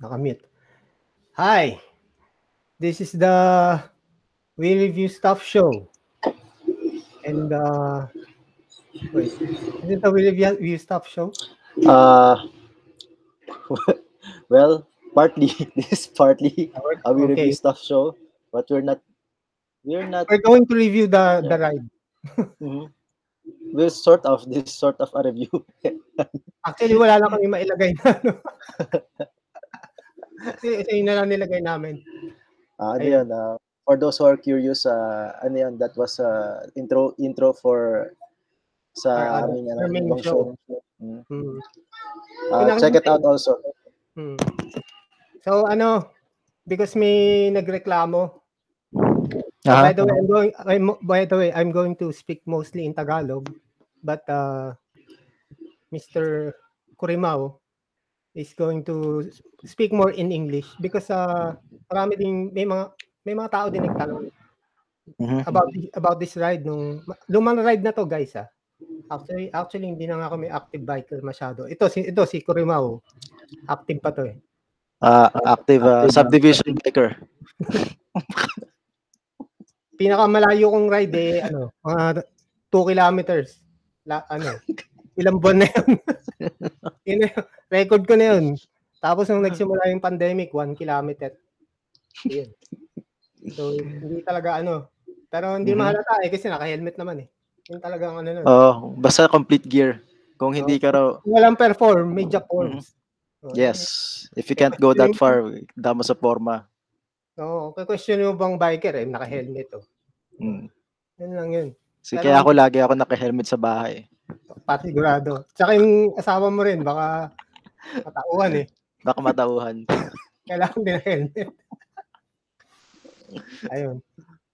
Nakamute. Hi. This is the We Review Stuff show. And uh wait, is it the We Review Stuff show? Uh, well, partly this is partly a we Okay. review stuff show, but we're not. We're not. We're going to review the the ride. Mhm. We're sort of this sort of a review. Actually, wala lang kami mailagay na ano. Kasi isa yun na lang nilagay namin. Ah, ano Ayun. yun, ah, for those who are curious, uh, ano yan, that was uh, intro intro for sa other- aming ano, show. show. Mm. Ah, Pinakinggan check it out also. Hmm. So ano, because may nagreklamo. By the way, I'm going I'm, by the way, I'm going to speak mostly in Tagalog, but uh, Mr. Kurimao is going to speak more in English because uh, marami din may mga may mga tao din nagtanong Mhm. about about this ride nung lumang ride na to guys ah. Actually actually hindi na nga kami active biker masyado. Ito si ito si Kurimao. Active pa to eh. Ah, active uh, Active, subdivision biker. pinakamalayo kong ride eh, ano, mga 2 kilometers. La, ano, ilang buwan na yun. yun. Record ko na yun. Tapos nung nagsimula yung pandemic, 1 kilometer. Yun. So, hindi talaga ano. Pero hindi Mhm. mahalata eh, kasi naka-helmet naman eh. Yun talagang ano nun. Oh, basta complete gear. Kung hindi ka raw, Kung walang perform, may forms. So, yes. If you can't go that far, damo sa forma. So, kung question mo bang biker eh, naka-helmet oh. Mm. Yun lang yun. Si Pero- kaya ako lagi ako naka-helmet sa bahay. Pasigurado. Tsaka yung asawa mo rin, baka matauhan eh. Baka matauhan. kailangan din helmet. Ayun.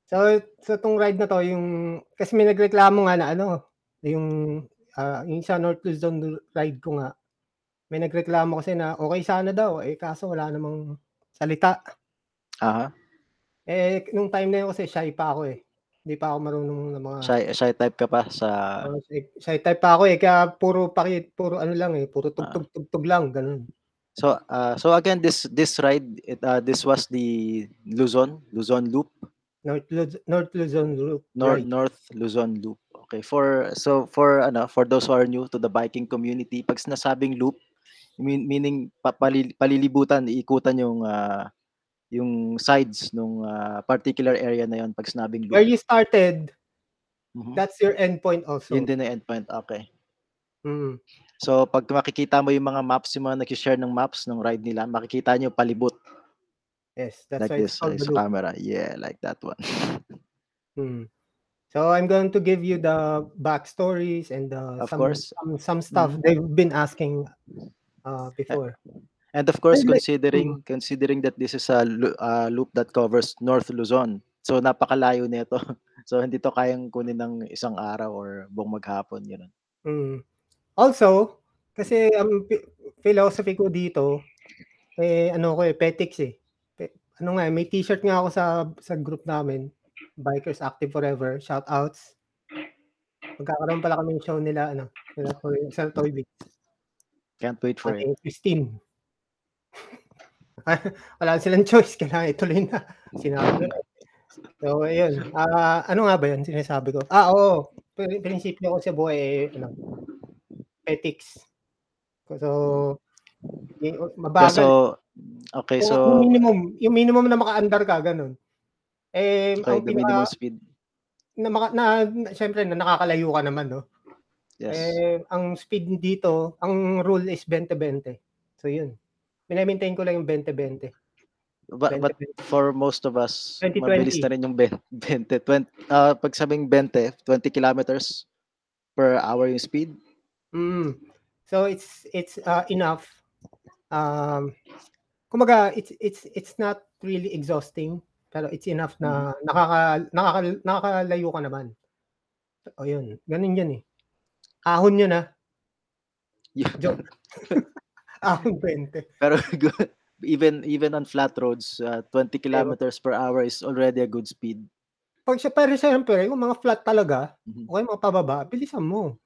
So, so tong ride na to, yung, kasi may nagreklamo nga na ano, yung, ah, yung sa North Luzon ride ko nga, may nagreklamo kasi na okay sana daw, eh kaso wala namang salita. Aha. Eh, nung time na yun kasi shy pa ako eh. Hindi pa ako marunong ng mga, Shy, shy type ka pa sa uh, shy, shy type pa ako eh, kaya puro pakit, puro ano lang eh, puro tugtog-tugtog lang, ganun. So uh, so again this this ride it, uh, this was the Luzon Luzon Loop North, Luz- North Luzon Loop North ride. North Luzon Loop. Okay, for so for ano for those who are new to the biking community, pag sinasabing loop, mean, meaning pa, palil- palilibutan, iikutan yung ah, yung sides nung ah, particular area na yon pag sinabing Where loop. you started, Mhm. that's your endpoint also. Yun din ang endpoint. Okay. Mm. So pag makikita mo yung mga maps, yung mga nag-share ng maps ng ride nila, makikita nyo palibot Yes, that's like why this it's the sa camera. Yeah, like that one. Mm. So I'm going to give you the backstories and the Of some, course. some some stuff Mhm. they've been asking uh, before. And of course, Well, like- considering considering that this is a uh, loop that covers North Luzon, so napakalayo nito. So hindi to kayang kunin ng isang araw or buong maghapon, yun. Mm. Also, kasi ang pi- philosophy ko dito, eh, ano ko eh, petics eh. Pe- ano nga, eh, may t-shirt nga ako sa sa group namin, Bikers Active Forever, shout outs. Magkakaroon pala kami ng show nila, ano, nila Toy- sa Toy Biz. Can't wait for it. Ate Christine. Wala silang choice, kailangan ituloy na. Sinabi ko. So, ayun. Ah, ano nga ba yun? Sinasabi ko. Ah, oo. Prin- Prinsipyo ko sa buhay, eh, ano, ethics. So, Yeah, mabagal. so okay, so yung minimum, yung minimum na maka-under ka, ganun. Eh, okay, the minimum pinaka, speed. na, maka, na, na, syempre, na nakakalayo ka naman, no? Yes. Eh, ang speed dito, ang rule is 20-20. So, yun. Minamaintain ko lang yung 20-20. But, but 20-20. for most of us, 20-20. mabilis na rin yung 20, 20, 20 uh, pag sabing 20, 20 kilometers per hour yung speed. Mm. So it's it's uh, enough. Um, kumaga it's it's it's not really exhausting, pero it's enough na nakaka, nakaka nakakalayo ka naman. O yun, ganun yun eh. Ahon yun ah. Yeah. Joke. Ahon 20. Pero good. even even on flat roads, uh, 20 kilometers per hour is already a good speed. Pag siya, pero siyempre, yung mga flat talaga, Mhm. okay, mga pababa, bilisan mo.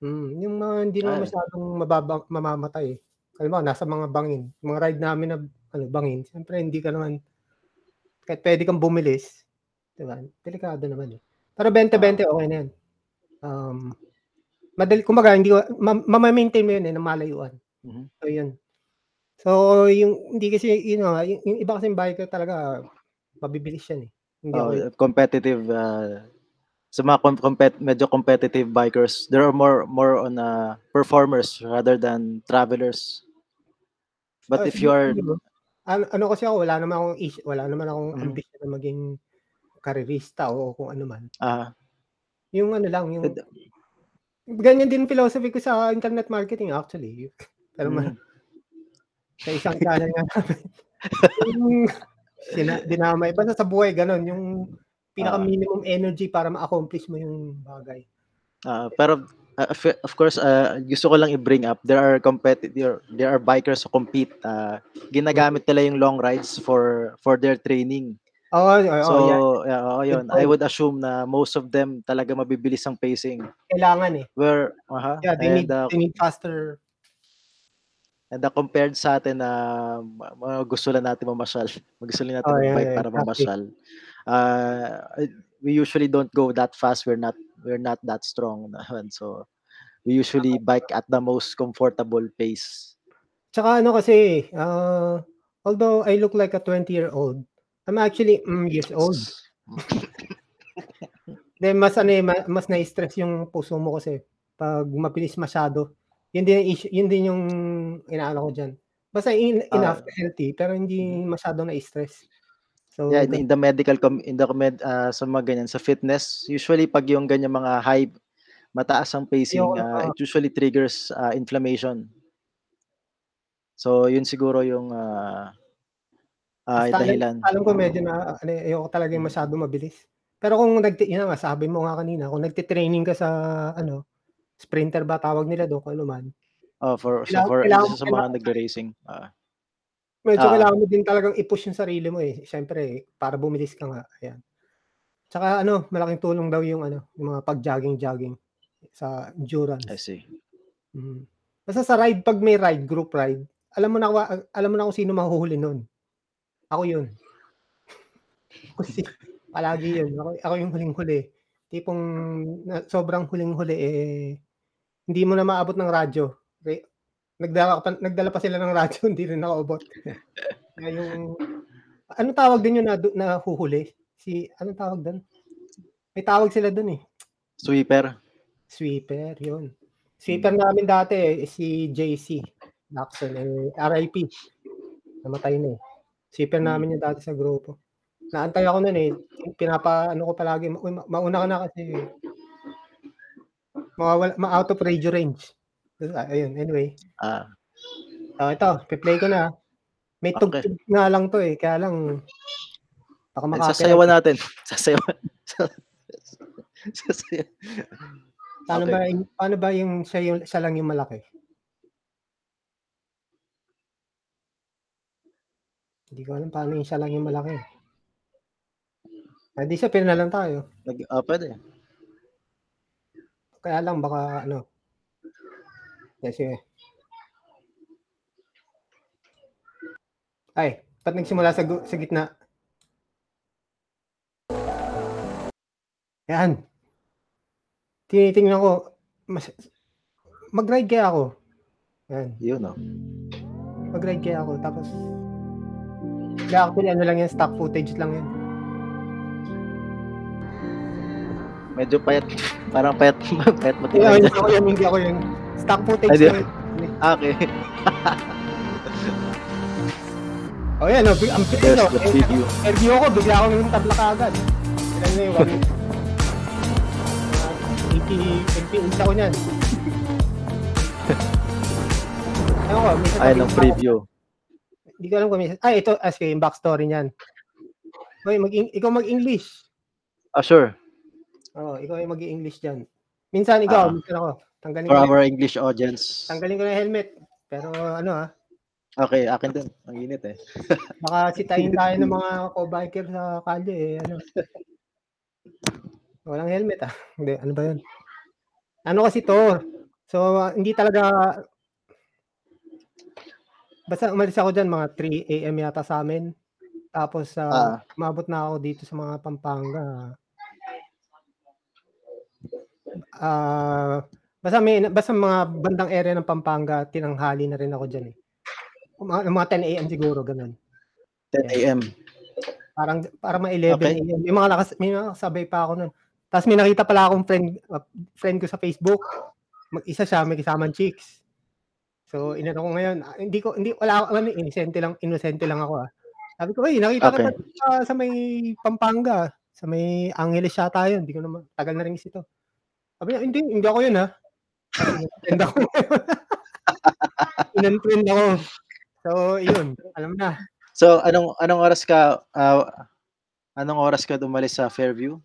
Mm, yung mga hindi Ay. masyadong mababa, mamamatay. Halimbawa, nasa mga bangin. Mga ride namin na ano, bangin, siyempre hindi ka naman, kahit pwede kang bumilis, di ba? Delikado naman eh. Pero 20-20, okay na yan. Um, madali, kumbaga, hindi, ma- mamaintain mo yun eh, ng malayuan. Mhm. So, yun. So, yung, hindi kasi, yun nga, yung, yung iba kasing biker talaga, mabibilis yan eh. Hindi ako, Oh, competitive uh, sa mga com- compet- medyo competitive bikers, there are more more on uh, performers rather than travelers. But Ah, if you are ano, ano kasi ako, wala naman akong is- wala naman akong Mhm. ambition na maging karerista o kung ano man. ah Yung ano lang, yung Ed- ganyan din philosophy ko sa internet marketing actually. Pero mm, sa isang channel nga namin. sina, dinamay. Basta sa buhay, ganun. Yung pinaka Ah. minimum energy para ma-accomplish mo yung bagay. ah, pero uh, of- course uh, gusto ko lang i-bring up there are competitive there are bikers who compete uh, ginagamit nila yung long rides for for their training. Oo, oh, So, oh, yeah. yeah, oo, yun. I would assume na most of them talaga mabibilis ang pacing. Kailangan eh. Where, aha, Yeah, they and, need, uh, they need faster. And uh, compared sa atin na ma- gusto lang natin mamasyal. Gusto lang natin Oh, yeah, yeah, para mamasyal. Uh, we usually don't go that fast. We're not we're not that strong. So, we usually bike at the most comfortable pace. Tsaka ano kasi, uh, although I look like a 20-year-old, I'm actually mm, years old. Then mas ano eh, ma- mas na-stress yung puso mo kasi pag mabilis masyado. Yun din yung issue, yun din yung inaano ko diyan. Basta in, Ah. enough healthy pero hindi masyadong na-stress. So Yeah, in, the medical com- in the med uh, sa mga ganyan sa fitness, usually pag yung ganyan mga high mataas ang pacing, Ayoko, uh, ah. it usually triggers uh, inflammation. So, yun siguro yung uh, uh, basta dahilan. alam ko medyo na ano, ayoko talaga yung masyado mabilis. Pero kung nagti yun nga, sabi mo nga kanina, kung nagti-training ka sa ano, sprinter ba tawag nila doon, kung ano man. Oh, for so Kailangan- for kailangan- sa mga nagre-racing. ah Medyo Ah. kailangan mo din talagang i-push yung sarili mo eh. Siyempre, para bumilis ka nga. Ayan. Tsaka ano, malaking tulong daw yung ano, yung mga pag-jogging-jogging sa endurance. I see. Mm. Basta sa ride, pag may ride, group ride, alam mo na, alam mo na kung sino mahuhuli nun. Ako yun. Kasi palagi yun. Ako, ako yung huling-huli. Tipong na, sobrang huling-huli eh, hindi mo na maabot ng radyo. Nagdala, pa, nagdala pa sila ng radyo, hindi rin nakaabot. Yung, anong tawag din yun na, na huhuli? Si, anong tawag doon? May tawag sila doon eh. Sweeper. Sweeper, yun. Sweeper namin dati, eh, si JC Jackson, eh, RIP. Namatay na eh. Sweeper namin yun dati sa grupo. Naantay ako nun eh. Pinapa, ano ko palagi, "Uy, ma- mauna ka na kasi mawawala, ma-out of radio range. Ayun, anyway. Ah, So, ito, pe-play ko na. May Okay. tugtog nga lang to eh, kaya lang baka makapira. sasayawan natin. Sasayawan. Sasayawan. Paano Okay. ba, yung- paano ba yung siya, yung siya lang yung malaki? Hindi ko alam paano yung siya lang yung malaki. Hindi siya, pina lang tayo. Nag, ah, pwede. Kaya lang baka ano. Kasi Ay, ba't nagsimula sa, sa gitna? Yan. Tinitingnan ko, mas, mag-ride kaya ako. Yan. Yun, no? Mag-ride kaya ako. Tapos, kaya actually ano lang yan, stock footage lang yan. Medyo payat. Parang payat. payat Hindi, matibay. hindi ako yun, hindi ako yun. Stock footage Ay, lang. Ah, Okay. Oh yan, no, big, ang There's no. Review ko, bigla akong yung tabla kaagad. Ilan na yung kami? 80 MPH ako niyan. Ewan ko, minsan Ay, ng preview. Hindi ko alam kung minsan. Ay, ito, as yung backstory niyan. Hoy, mag ikaw mag-English. Ah, sure. Oo, ikaw yung mag-English diyan. Minsan ikaw, Ah. minsan ako. Tanggalin For ko, our English audience. tanggalin ko na yung helmet. Pero ano ah, Okay, akin din. Ang init eh. baka sitayin tayo ng mga co-biker sa kalye eh. Ano. Walang helmet ah. Hindi, ano ba yun? Ano kasi to? So, ah, hindi talaga Basta umalis ako dyan mga 3 a.m. yata sa amin. Tapos uh, Ah. umabot na ako dito sa mga Pampanga. Ah, basta may basta mga bandang area ng Pampanga, tinanghali na rin ako diyan eh. Mga, mga 10 a.m. siguro ganun. 10 a.m. Parang para mga 11 Okay. a.m. May mga lakas, may mga sabay pa ako nun. Tapos may nakita pala akong friend uh, friend ko sa Facebook. Mag-isa siya, may kasamang chicks. So, inano ko ngayon, ah, hindi ko hindi wala ako ano, inosente lang, inosente lang ako ah. Sabi ko, "Hey, nakita Okay. kita sa, sa may Pampanga, sa may Angeles yata 'yun." Hindi ko naman tagal na rin ito. Sabi niya, "Hindi, hindi ako 'yun ah." Friend ako. Inunfriend ako. So, 'yun, alam na. So, anong anong oras ka ah, anong oras ka dumalis sa Fairview?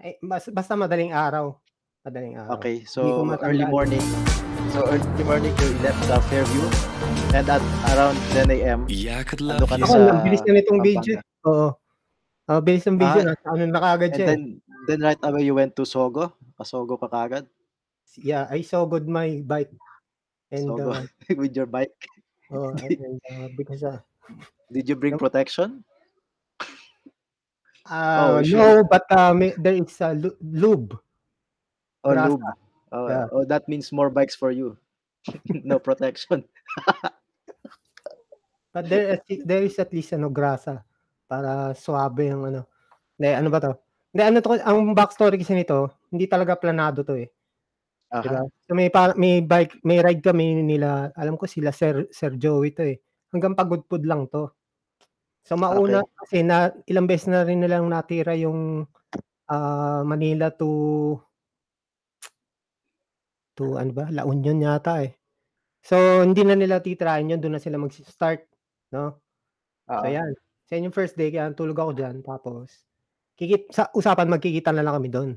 Eh, bas, basta madaling araw. Madaling araw. Okay, so early morning. So early morning you left sa Fairview and at around 10 a.m. Yeah, could love ka na you. Ako, sa bilis na nitong video. Oo. Oh, bilis ng video. Ah, na. Ano na kagad And siya. eh. then then right away you went to Sogo. Kasogo ka kagad. Yeah, I saw good my bike. And, Sogo uh, with your bike. oh, and uh, because, uh, Did you bring protection? uh, Oh, shit. no, but uh, may, there is a lu- lube. Oh, Grasa. lube. Oh, Yeah. oh, that means more bikes for you. no protection. But there, there is at least ano, grasa para suabe yung ano. Hindi, ano ba to? Hindi, ano to, ang backstory kasi nito, hindi talaga planado to eh. Aha. Diba? So may, pa, may bike, may ride kami nila, alam ko sila Sir, Sir Joey to eh. Hanggang pagudpud lang to. So mauna kasi na ilang beses na rin nilang natira yung ah, Manila to to ano ba? La Union yata eh. So hindi na nila titirahin yun, doon na sila mag-start, no? So Oo. yan. So yan yung first day, kaya tulog ako dyan. Tapos, kikit, sa usapan, magkikita na lang kami doon.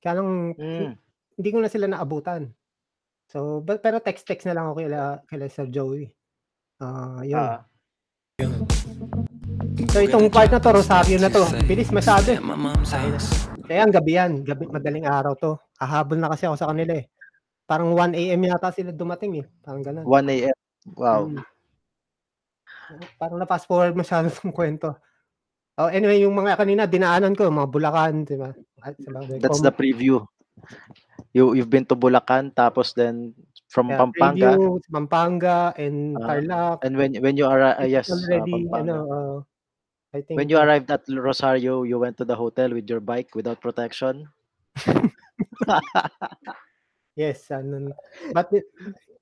Kaya lang, Mm. hindi ko na sila naabutan. So, but, pero text-text na lang ako kila, kila Sir Joey. Ah, yun. Ah. So, itong part na to, Rosario na to. Bilis masyado. eh. Mom's house. Kaya ang gabi yan. Gabi, madaling araw to. Hahabol na kasi ako sa kanila eh. Parang 1 a.m. yata sila dumating eh. Parang ganun. 1 a.m. Wow. Mm. Parang na-fast forward masyado itong kwento. Oh, anyway, yung mga kanina, dinaanan ko, mga Bulacan, di ba? That's the preview. You you've been to Bulacan tapos then from yeah, Pampanga preview, Pampanga, and Ah, Tarlac. and when when you are uh, yes uh, already, Pampanga. ano, uh, I think, when you arrived at Rosario you went to the hotel with your bike without protection yes, ano, but,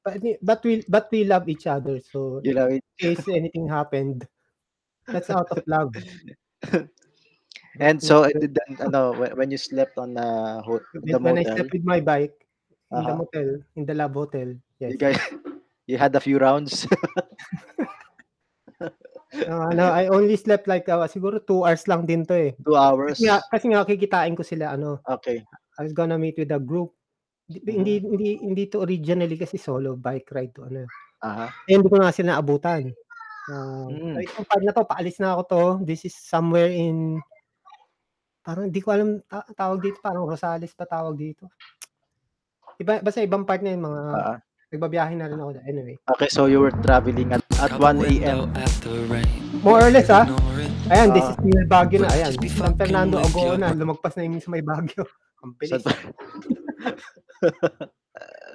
but, but we, but we love each other, so you it- in case anything happened, that's out of love. and so it did then ano when, when you slept on uh, ho- the when I motel slept with my bike, in the Uh-huh. motel, in the lab hotel, yes. you guys you had a few rounds Uh, ano, I only slept like, uh, siguro two hours lang din to eh. two hours Kasi nga, kasi nga kikitain ko sila, ano, okay I was gonna meet with a group. Di- Hindi, hindi, hindi to originally kasi solo bike ride to, ano. aha Eh, hindi ko na kasi naabutan. Uh, Mm. so itong part na to, paalis na ako to. This is somewhere in, parang hindi ko alam, ta- tawag dito, parang Rosales pa tawag dito. Iba, basta ibang part na yun, mga, Ah. nagbabiyahe na rin ako. Anyway, okay so you were traveling at at Cup 1 window a.m. more or less ah. Ignore it. Ayan, this Ah. is near Baguio na. Ayan, San Fernando, your na. Lumagpas na yung sa may Baguio. Ang bilis.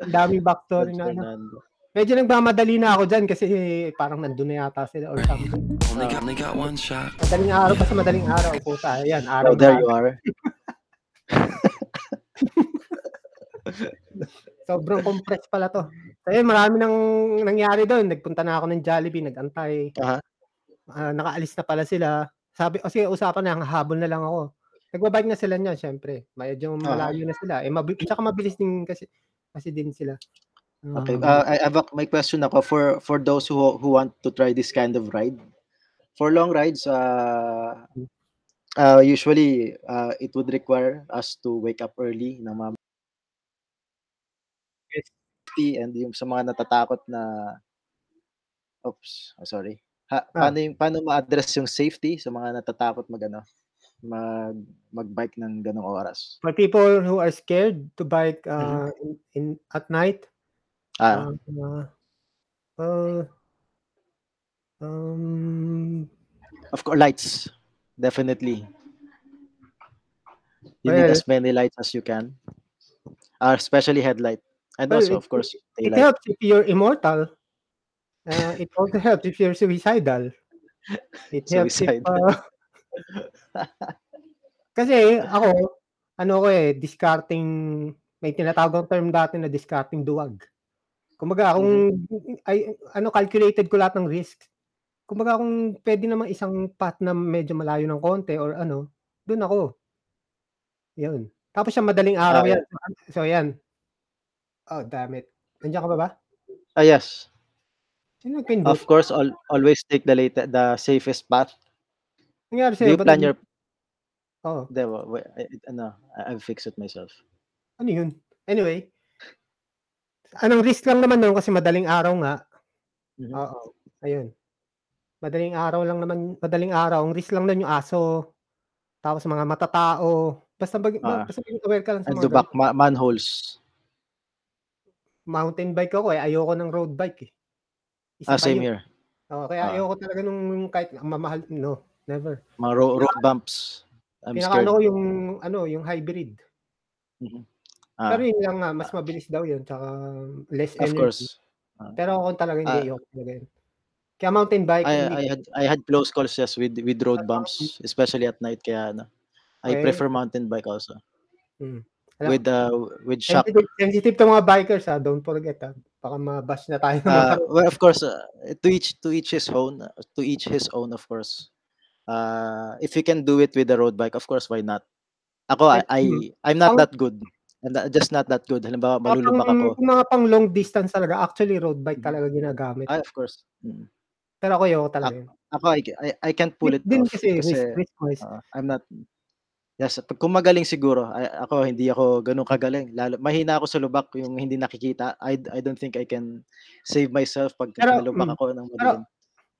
Ang daming backstory San na. ano. Medyo nagmamadali na ako dyan kasi parang nandun na yata sila or something. Only got, only got one shot. Madaling araw, basta madaling araw. Puta, ayan, araw oh there na. you are Sobrang compressed pala to. So marami nang nangyari doon. Nagpunta na ako ng Jollibee, nagantay. Aha. Ah, nakaalis na pala sila. Sabi, kasi usapan na, habol na lang ako. Nagbabike na sila niya, syempre. Medyo malayo na sila. Eh, mabi- tsaka mabilis din kasi, kasi din sila. Okay. Um, Uh, I have a, my question ako for for those who who want to try this kind of ride. For long rides, uh, uh, usually uh, it would require us to wake up early ng mga and yung sa mga natatakot na oops, oh, sorry. Ha, Ah. paano yung paano ma-address yung safety sa mga natatakot mag ano, mag mag-bike ng ganong oras? For people who are scared to bike uh, in, in at night, Ah, uh, uh, um, of course lights. Definitely. You need as many lights as you can. Uh, especially headlight. And Well, also it- of course it daylight. helps if you're immortal. Uh, it also helps if you're suicidal. It helps if, Suicidal. uh, kasi ako, ano ko eh, discarding, may tinatawag term dati na discarding duwag. Kumbaga, kung, ay, ano, calculated ko lahat ng risk. Kumbaga, kung pwede naman isang path na medyo malayo ng konti or ano, dun ako. Yun. Tapos siya madaling araw Ah, yan. So, yan. Oh, damn it. Nandiyan ka ba ba? Ah, yes. Sino nagpindot? Of course, al- always take the late, the safest path. Nangyari Do sa'yo? you Ba't plan your Oo. Hindi, wa- wa- I- ano, I'll fix it myself. Ano yun? Anyway. Anong risk lang naman nun kasi madaling araw nga. Mhm. Oo. Ayun. Madaling araw lang naman, madaling araw. Ang risk lang nun yung aso. Tapos mga matatao. Basta, bag, Ah. basta maging aware ka lang sa And mga ma- manholes. mountain bike ako eh. Ayoko ng road bike eh. Isa Ah, same yun. here. Oo, kaya Ah. ayoko talaga nung kahit mamahal. No, never. Mga ro- road bumps. I'm Pinaka scared. ano ko yung, ano, yung hybrid. Ah, Pero yun lang nga, mas mabilis daw yun. Tsaka less of energy. course. Pero ako talaga hindi, Ah. ayoko talaga yun. Kaya mountain bike, I, I had I had close calls yes with with road bumps, especially at night. Kaya ano, I Okay. prefer mountain bike also. Hmm. Alam- With uh with shock. Sensitive, sensitive to mga bikers ha, don't forget ha. Baka mabash na tayo Uh, well, of course, uh, to each to each his own. uh, To each his own, of course. Uh, if you can do it with a road bike, of course, why not? Ako, I, I I'm not that good. Not- just not that good. Halimbawa, malulubak pang, ako. Kung mga pang long distance talaga, actually road bike talaga ginagamit. Ay, of course. Mm. Pero ako ayoko talaga yun. Ako, I, I, I can't pull it Din off. kasi, Kasi, risk, risk uh, I'm not, yes, pag kung magaling siguro, I, ako, hindi ako ganun kagaling. Lalo, mahina ako sa lubak, yung hindi nakikita. I, I don't think I can save myself pag Pero, nalubak mm, ako ng madilim.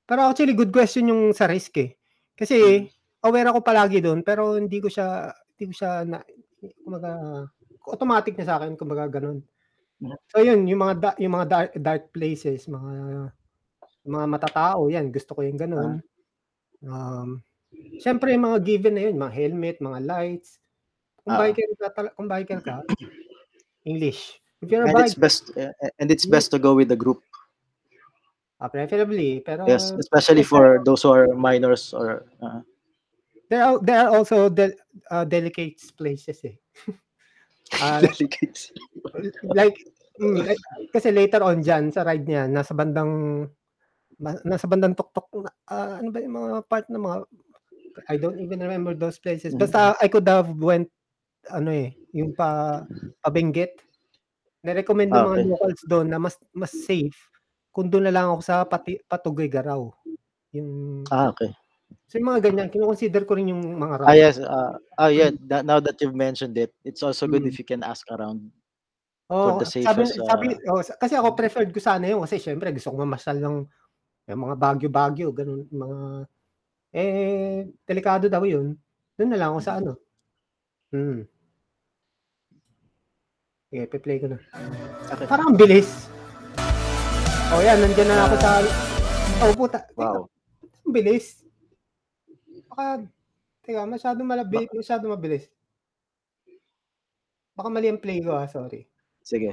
Pero actually, good question yung sa risk eh. Kasi, aware ako palagi doon, pero hindi ko siya, hindi ko siya na, kumaga, automatic na sa akin, kumbaga ganun. Mhm. So yun, yung mga da- yung mga dark, dark places, mga mga matatao, yan, gusto ko yung ganun. Um, Siyempre, yung mga given na yun, mga helmet, mga lights. Kung Ah. biker ka, kung biker ka, English. If you're a And it's biker, best, uh, and it's best to go with the group. ah, preferably, pero Yes, especially for those who are minors or uh, there are, there are also de- uh, delicate places eh. Ah, like, mm, like, kasi later on dyan, sa ride niya, nasa bandang, nasa bandang tuktok, na- ah, ano ba yung mga part ng mga, I don't even remember those places. Basta I could have went, ano eh, yung pa, pabenggit. Na-recommend ng mga Okay. locals doon na mas mas safe kung doon na lang ako sa pati, Patugoy Garaw. Yung, Ah, okay. So yung mga ganyan, kinoconsider ko rin yung mga Ah, route. yes. Uh, oh, yeah. That, now that you've mentioned it, it's also good Mm. if you can ask around. Oh, the sabi, safest, sabi, uh, oh, sa- kasi ako preferred ko sana yun kasi syempre gusto ko mamasal ng yung mga bagyo-bagyo, ganun, mga, eh, delikado daw yun. Doon na lang ako sa ano. Hmm. Sige, pe-play ko na. Okay. Parang ang bilis. Oh, yan, nandiyan na ako sa, oh, puta. Wow. ang bilis. Baka, teka, masyado malabi, masyado mabilis. Baka mali ang play ko ah, sorry. Sige.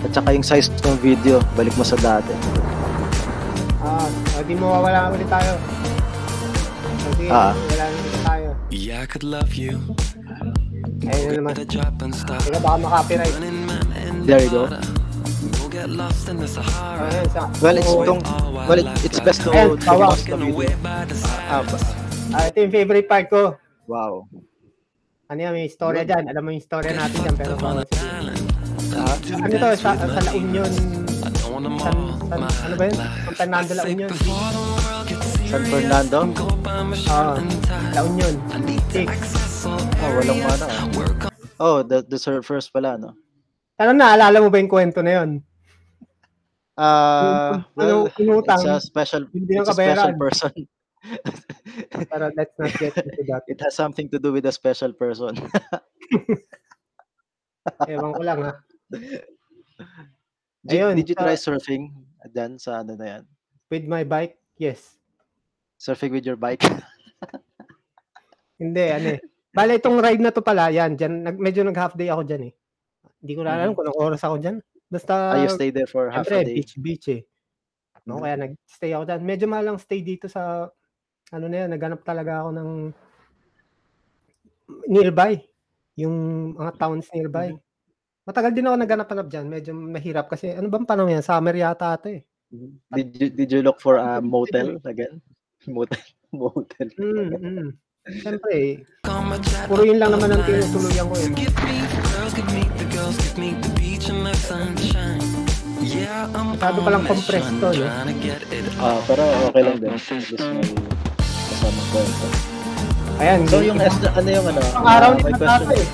At saka yung size ng video, balik mo sa dati. Ah, oh, di mawawala ulit tayo. Sige, Ah. wala na ulit tayo. Yeah, I could love you. Ayun na naman. Teka, baka makapiright. There you go. Well, it's Oo, itong, well, it- it's best to Ayan, to watch the video. the Ah, ah, ito yung favorite part ko. wow. Ano yan, may istorya dyan. Alam mo yung istorya natin dyan, pero sabihin. island. Ah, Ano to, sa, sa La Union, don't San, San, ano ba yun? San Fernando, La Union. the San Fernando? Ah, and tie. La Union. Six. Oh, walang mana. Oh, the the surfers pala, no? Ano naalala mo ba yung kwento na yun? Uh, well, inutang, it's a special, it's a special person. Pero let's not get into that. It has something to do with a special person. Ewan ko lang ha. Did, Ayun, did you try surfing dyan sa ano na yan? With my bike, yes. Surfing with your bike? Hindi, ano eh. Bale, itong ride na to pala, yan, dyan, nag, medyo nag-half day ako dyan eh. Hindi ko na alam Mhm. kung anong oras ako dyan. Basta, Ah, you stay there for half syempre, a day? beach, beach eh. No, Mhm. kaya nag-stay ako dyan. Medyo mahal lang stay dito sa, ano na yan, naghanap talaga ako ng nearby. Yung mga towns nearby. Mhm. Matagal din ako naghanap-hanap dyan. Medyo mahirap kasi, ano bang panahon yan? Summer yata ito eh. Mhm. Did you, did you look for a motel again? Motel? Motel. Mm, mm. Siyempre eh, puro yun lang naman ang tinutuluyan ko eh. Masyado palang compressed to, it Ah, pero okay lang din. At least may kasama ko. Ayan. So yung est- ano yung ano? Ibang araw na question. to eh.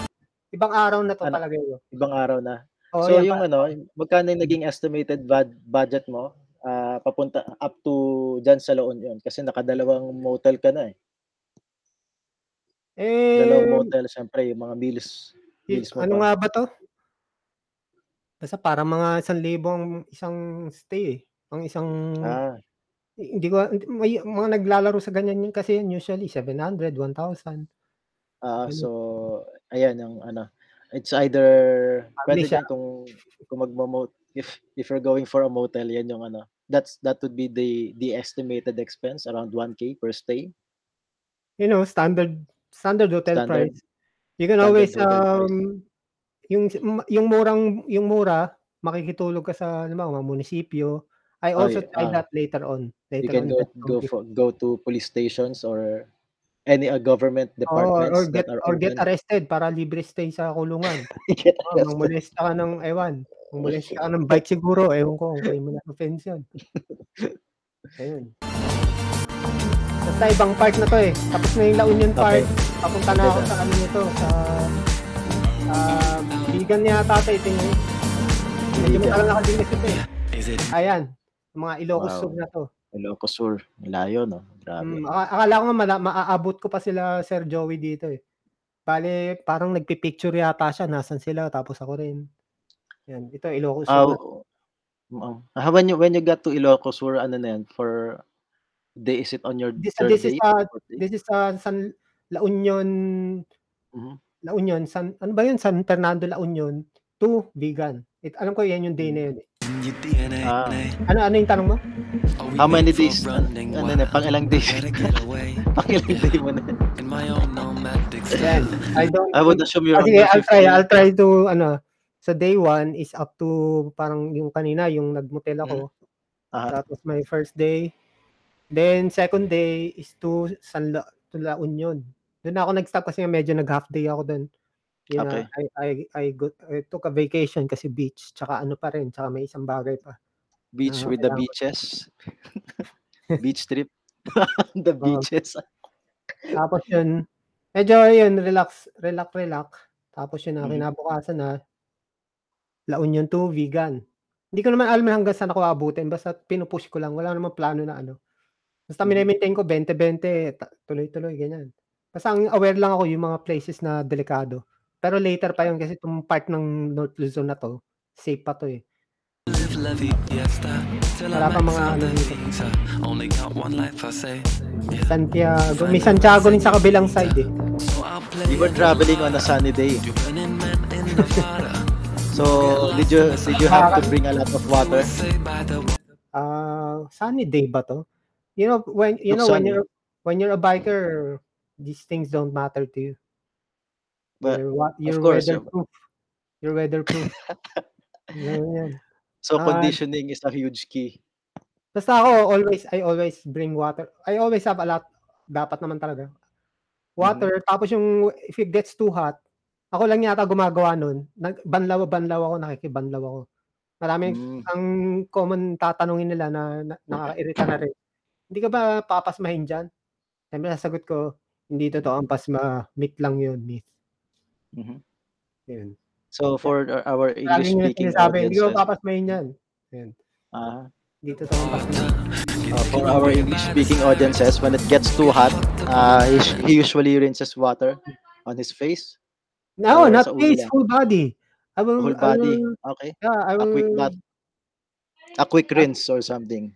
Ibang araw na to Ano? talaga yun. Ibang araw na. Oh, so yung pa. ano, magkano yung naging estimated bud- budget mo? ah papunta up to dyan sa La Union kasi nakadalawang motel ka na eh. Dalawang eh, motel, syempre, yung mga y- meals mo ano pa. nga ba to? Basta para mga isang libo ang isang stay eh. Ang isang, Ah, hindi ko, may mga naglalaro sa ganyan yun kasi usually 700, 1,000. ah Ano? so ayan yung ano. It's either pwede siya. kung kung magmo if if you're going for a motel, yan yung ano. That's that would be the the estimated expense around 1k per stay. You know, standard standard hotel Standard. price. You can Standard always um yung yung murang yung mura makikitulog ka sa ano mga munisipyo. I also Ay, tried ah. that later on. You Later can on. go go for go to police stations or any uh, government Oo, departments or get that are or get open. arrested para libre stay sa kulungan. Get Oh, mangmolesta ka ng ewan. Mangmolesta ka ng bike siguro, ewan ko kung criminal offense yun. Ayun. Basta ibang part na to eh. Tapos na yung La Union part. Okay. Papunta na ako sa ano nito, sa uh, vegan yata ito. Ito yung medyo Vegan. matagal nakalinis ito eh. Is it Ayan. Mga Ilocos Wow. Sur na to. Ilocos Sur. Layo, no? Grabe. Mm, aka- akala ko nga mala- maaabot ko pa sila Sir Joey dito eh. Bale, parang nagpi-picture yata siya. Nasaan sila? Tapos ako rin. Yan. Ito, Ilocos Sur. Ah, na. um, ah, when you when you got to Ilocos Sur, ano na yan? For day, is it on your This- third this is day? a- Fourth day? This is sa San La Union, Mhm. La Union, San, ano ba yun? San Fernando La Union to vegan. It, alam ko yan yung day na yun. eh. Ah. Ano, ano yung tanong mo? How many days? Ano na, pang ilang days? Away Pakilang day mo na. in my own nomadic Yan. style. I don't, I would assume you're Ah, sige, I'll try, 15. I'll try to, ano, sa day one is up to parang yung kanina, yung nagmotel ako. Aha. That was my first day. Then second day is to San La, to La Union. Doon ako nag-stop kasi medyo nag-half day ako doon. You know, Okay. I, I, I, go, I took a vacation kasi beach, tsaka ano pa rin, tsaka may isang bagay pa. Beach Ah, with the beaches. Beach trip. the beaches. Tapos yun, medyo yun, relax, relax, relax. Tapos yun na, Mhm. kinabukasan na, La Union to vegan. Hindi ko naman alam hanggang saan ako abutin, basta pinupush ko lang, wala namang plano na ano. Basta minimaintain ko 20-20, ta- tuloy-tuloy, ganyan. Basta ang aware lang ako yung mga places na delikado. Pero later pa yun kasi itong part ng North Luzon na to, safe pa to eh. Wala pa mga ano dito. Santiago, may Santiago rin sa kabilang side eh. You were traveling on a sunny day. So, did you did you have to bring a lot of water? Ah, sunny day ba to? You know when you know when you're when you're a biker, these things don't matter to you. But you're, you're course, weatherproof. You're weatherproof. Yan. so Ah, conditioning is a huge key. Basta ako always I always bring water. I always have a lot. Dapat naman talaga. Water tapos yung if it gets too hot, ako lang yata gumagawa nun. Nag banlaw-banlaw ako, nakikibanlaw ako. Maraming Mm. ang common tatanungin nila na, na nakakairita na rin. Hindi ka ba papasmahin dyan? Siyempre sasagot ko, hindi totoo ang pasma. Myth lang yun, myth. Mhm. Yun. So for our- English speaking sinasabi, hindi ko papasmayin yan. Yan. ah, Dito to ang pasmayin. uh, for our English speaking audiences, when it gets too hot, uh, he, usually rinses water on his face, No, Or not sa face, lang? full body. I will, whole I body. will, Okay. yeah, I A will, quick bath, a quick rinse or something.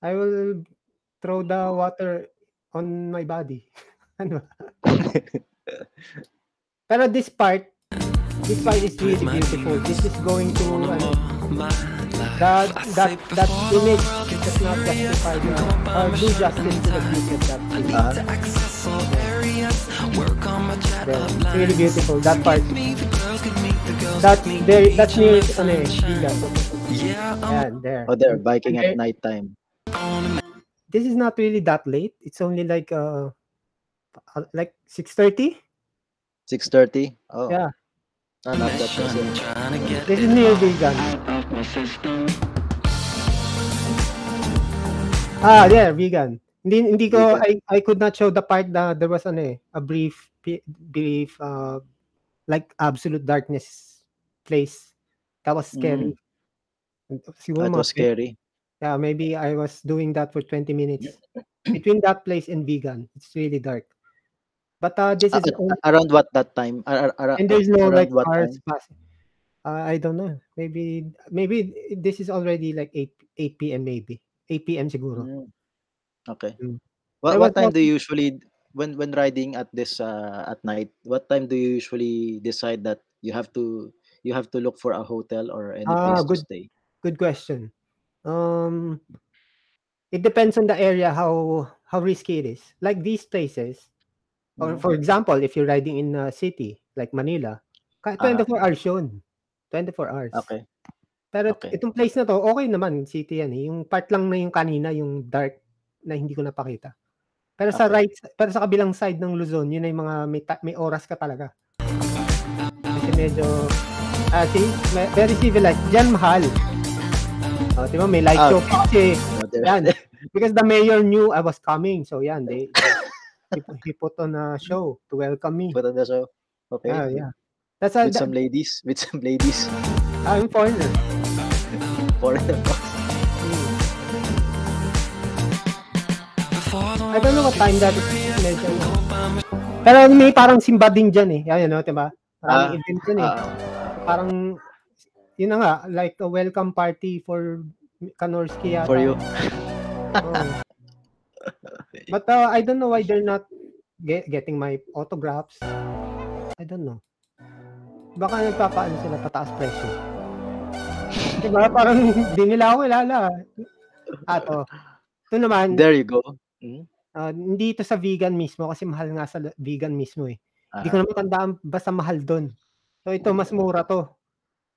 I will throw the water on my body. ano? Pero this part, this part is really beautiful. This is going to, ano, that, that, that image does not justify the, or do justice to the beauty of that. image. Ah, Yeah, it's really beautiful. That part. That's very, that's near, ano eh, Giga. Yan, there. oh, there, biking Okay. at nighttime. This is not really that late. It's only like, uh, uh, like 6.30? 6.30? Oh. Yeah. Ah, not that kasi. This is near vegan. Ah, yeah, vegan. Hindi hindi ko I I could not show the part that there was ano eh, a brief brief uh like absolute darkness place. That was scary. Siguro That was scary. Yeah, maybe I was doing that for 20 minutes. Between that place and vegan, it's really dark. But uh, this is Ah, only, Around what that time? Ar- ar- and there's no like cars passing. Uh, I don't know. Maybe maybe this is already like 8 8 p.m. maybe. 8 p.m. siguro. Mm. Okay. Mm. What, what time do you usually when when riding at this uh, at night? What time do you usually decide that you have to you have to look for a hotel or any Ah, place good. to stay? Good question. Um, it depends on the area how how risky it is. Like these places, or Mm. for example, if you're riding in a city like Manila, ka- Ah. 24 hours yun. 24 hours. Okay. Pero Okay. itong place na to, okay naman, city yan eh. Yung part lang na yung kanina, yung dark na hindi ko napakita. Pero sa Okay. right, pero sa kabilang side ng Luzon, yun ay mga may, ta- may oras ka talaga. Kasi medyo, ah, see, may- very civilized. Diyan mahal. Oh, di ba, may light Ah. show pa kasi. Yan. Because the mayor knew I was coming. So yan, they, he, pu- he put on a show to welcome me. Put on the show. Okay. Yeah, yeah. That's a, With some ladies. With some ladies. I'm foreigner. Foreigner. Hmm. I don't know what time that is. Medyo. Pero may parang simba din dyan eh. Yan, no, diba? Parang Ah, event dyan eh. Ah, Parang, yun na nga, like a welcome party for Kanorski yata. for you. Oo. But uh, I don't know why they're not get, getting my autographs. I don't know. Baka nagpapaano sila pataas presyo. Diba? Parang di nila ako kilala. Ato. Ito naman, There you go. Mm. ah, hindi ito sa vegan mismo kasi mahal nga sa vegan mismo eh. Hindi ko Ah, naman tandaan basta mahal doon. So ito mas mura to.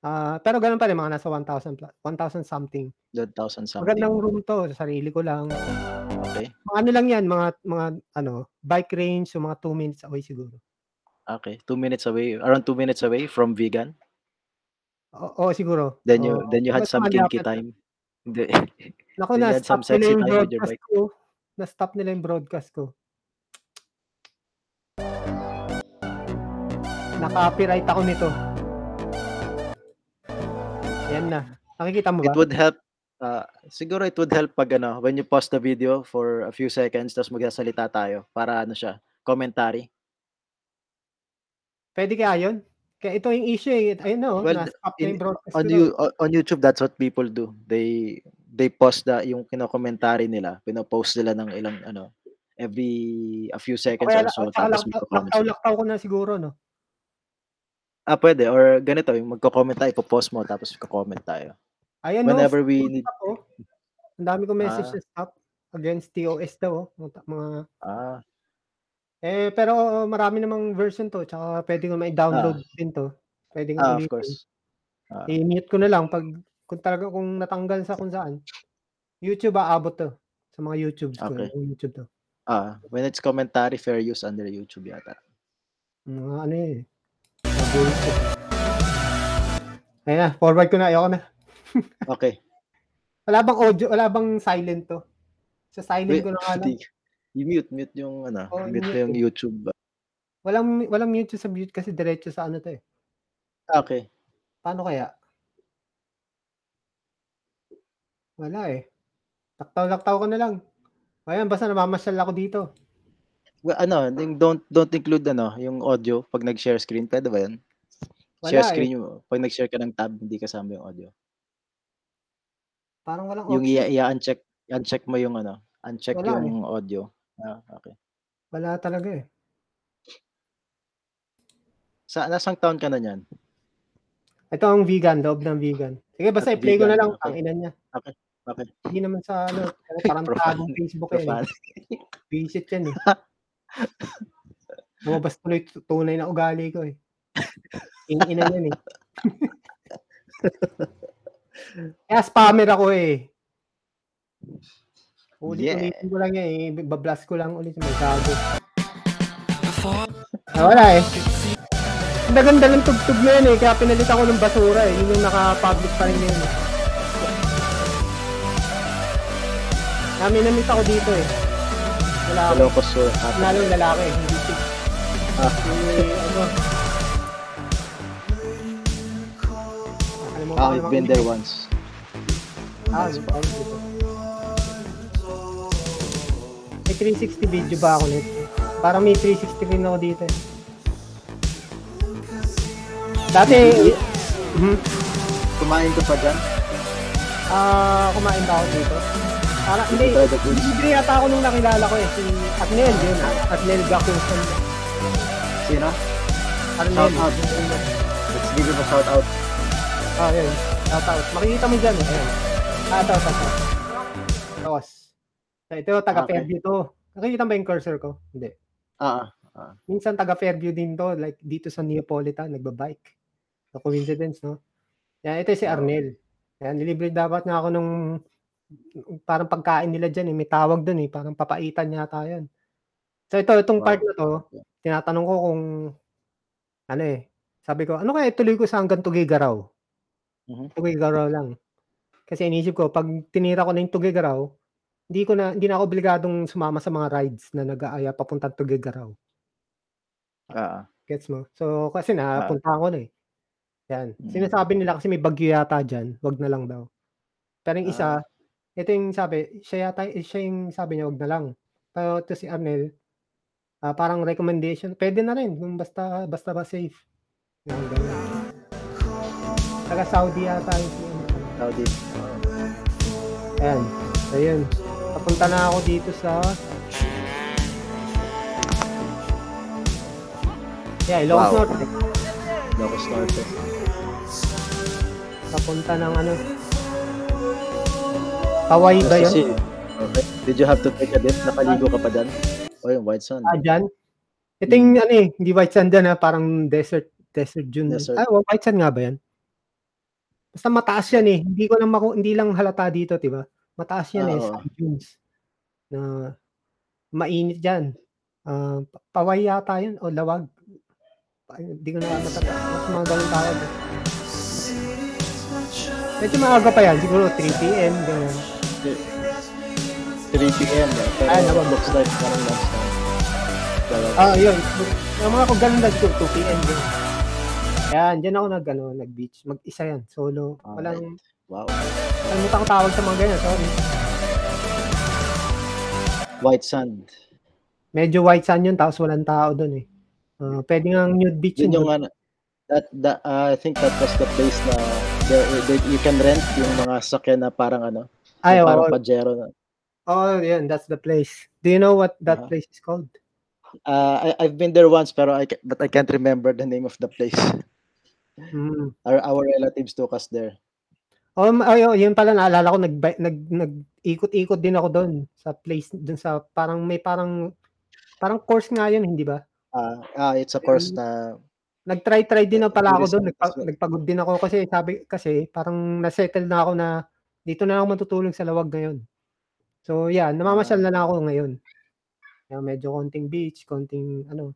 Ah, pero ganun pa rin mga nasa 1,000 plus, 1,000 something. 1,000 something. Magandang room to, sa sarili ko lang. Okay. Mga ano lang yan, mga mga ano, bike range, so mga 2 minutes away siguro. Okay. Two minutes away. Around two minutes away from vegan. Oo, siguro. Then you Oo. then you had Basta some kinky malapit. time. Hindi. Naku, then you na had some nila sexy yung time with your broadcast bike. ko. Na-stop nila yung broadcast ko. Na-copyright ako nito. Yan na. Nakikita mo It ba? would help uh, siguro it would help pag ano, when you pause the video for a few seconds tapos magsasalita tayo para ano siya, commentary. Pwede kaya yun? Kaya ito yung issue eh. Ayun na, oh, Well, na-stop na in- yung broadcast On you on YouTube that's what people do. They they post the yung kino-commentary nila, pino-post nila ng ilang ano every a few seconds Kaya, or so tapos laktaw, laktaw, laktaw ko na siguro, no? Ah, pwede or ganito, yung magko-comment tayo, ipo-post mo tapos magko-comment tayo. Ayan, no? Whenever we full need oh. Ang dami ko message Ah. na stop against TOS daw, oh. Mga, ah Eh, pero marami namang version to, tsaka pwede ko mai-download din to. Pwede ko ah of course. Ah, I-mute ko na lang pag kung talaga kung natanggal sa kung saan. YouTube aabot to sa mga YouTube ko, Okay. YouTube to. ah, when it's commentary fair use under YouTube yata. Mga ano eh. Bullshit. Ayun na, forward ko na, ayoko na. Okay. Wala bang audio, wala bang silent to? Sa silent Wait, ko na di- i-mute mute yung ano, Oo, mute i-mute yung YouTube. Walang, walang mute sa mute kasi diretso sa ano to eh. Okay. Paano kaya? Wala eh. Taktaw-laktaw ko na lang. Ayan, basta namamasyal ako dito. Well, ano, yung don't don't include ano, yung audio pag nag-share screen, pwede ba 'yan? Wala Share eh. screen yung pag nag-share ka ng tab, hindi kasama yung audio. Parang walang Yung option. i- i-uncheck, uncheck mo yung ano, uncheck Wala yung audio. Ah, okay. Wala talaga eh. Sa nasang taon ka na niyan? Ito ang vegan, loob ng vegan. Sige, basta At i-play ko na vegan, lang. okay. Ang ina niya. Okay. Hindi naman sa ano, parang tagong Facebook eh. Visit yan eh. Lumabas tuloy tunay na ugali ko eh. Ina yan eh. Kaya spammer ako eh. Ulit-ulitin ko lang yan eh. Bablas ko lang ulit. May gago. Before Ah, wala eh. Ang ganda ng tugtog na yun eh. Kaya pinalitan ko ng basura eh. Yun yung naka-public pa rin yun eh. Kami namit ako dito eh. Wala ako. Hello, Kosur. Lalo yung lalaki, hindi chick. Ah. Eh, ano. Mo Ah, ba I've been there once. Ah, tawag dito. May 360 video ba ako nito? Parang may 360 rin ako dito eh. Dati, hmm, Kumain ka pa dyan? ah, kumain ba ako dito? Parang, hindi, libre yata ako nung nakilala ko eh. Si Arnel, yun. ah. Arnel Gacusan. Sino? Arnel. Shout out. Let's give him a shout out. Ah, yun. Shout out. Makikita mo dyan. eh. Ayan. Ah, ito, ito, ito. Tapos. So, ito, taga Okay. Fairview to. Nakikita ba yung cursor ko? Hindi. Ah, ah. Minsan taga Fairview din to. Like dito sa Neapolitan, nagbabike. So, coincidence, no? Yan, ito si Wow. Arnel. Yan, nilibre dapat nga ako nung parang pagkain nila dyan eh. May tawag dun eh. Parang papaitan yata yan. So ito, itong Wow. part na to, tinatanong ko kung ano eh. Sabi ko, ano kaya ituloy ko sa hanggang Tugigaraw? Mhm. Tugigaraw lang. Kasi inisip ko, pag tinira ko na yung Tugigaraw, hindi ko na hindi na ako obligadong sumama sa mga rides na nag-aaya papuntang Tugigaraw. Ah, Gets mo? So, kasi napunta ko na eh. Yan. Mm. Sinasabi nila kasi may bagyo yata dyan, wag na lang daw. Pero yung isa, ito yung sabi, siya yata, siya yung sabi niya, wag na lang. Pero ito si Arnel, ah, parang recommendation, pwede na rin, kung basta, basta ba safe. Yan, ganyan. Taga Saudi yata yung. Saudi. Ayan. So, yun. Papunta na ako dito sa... Yeah, Ilocos Wow. Norte. Locos Norte. Papunta ng ano. Hawaii ba yun? Okay. Did you have to take a dip? Nakaligo ka pa dyan? O yung white sun. Ah, dyan? Ito yung ano eh, hindi white sand dyan ha, parang desert, desert dune. Desert. Ah, well, white sand nga ba yan? Basta mataas yan eh. Hindi ko lang maku- hindi lang halata dito, 'di ba? Mataas yan Ah, eh, oo. sand dunes. Na mainit diyan. Ah, pa- paway yata yun o lawag. Hindi ko na matata. Mas mga ganun tawag. Medyo maaga pa yan, siguro 3 p.m. ganyan. 3 p.m. eh. Pero Ah, nawag. looks like parang last time. Ah, yun. Yung mga kung ganun siguro 2 p.m. din. Yan, dyan ako nag, ano, nag-beach. Mag-isa yan, solo. Alright. Walang, wow. kalimutan ko tawag sa mga ganyan, sorry. White sand. Medyo white sand yun, tapos walang tao doon eh. Ah, pwede nga nude beach Yun yun. yung ano, that, that, uh, I think that was the place na there, there- you can rent yung mga sakyan na parang ano, Ay, oo. parang pajero na. Oh, yun, that's the place. Do you know what that Uh-huh. place is called? Uh, I, I've been there once pero I but I can't remember the name of the place. Hmm. Our, our relatives took us there. Oh, ma- ay, oh, yun pala naalala ko nag nag nag-ikot-ikot din ako doon sa place doon sa parang may parang parang course nga yun, hindi ba? Uh, ah, it's a course na Nag-try-try din na pala ako doon. Nagpa, nagpagod din ako kasi sabi kasi parang na-settle na ako na dito na ako matutulog sa lawag ngayon. So, yeah, namamasyal na lang ako ngayon. Kaya medyo konting beach, konting ano.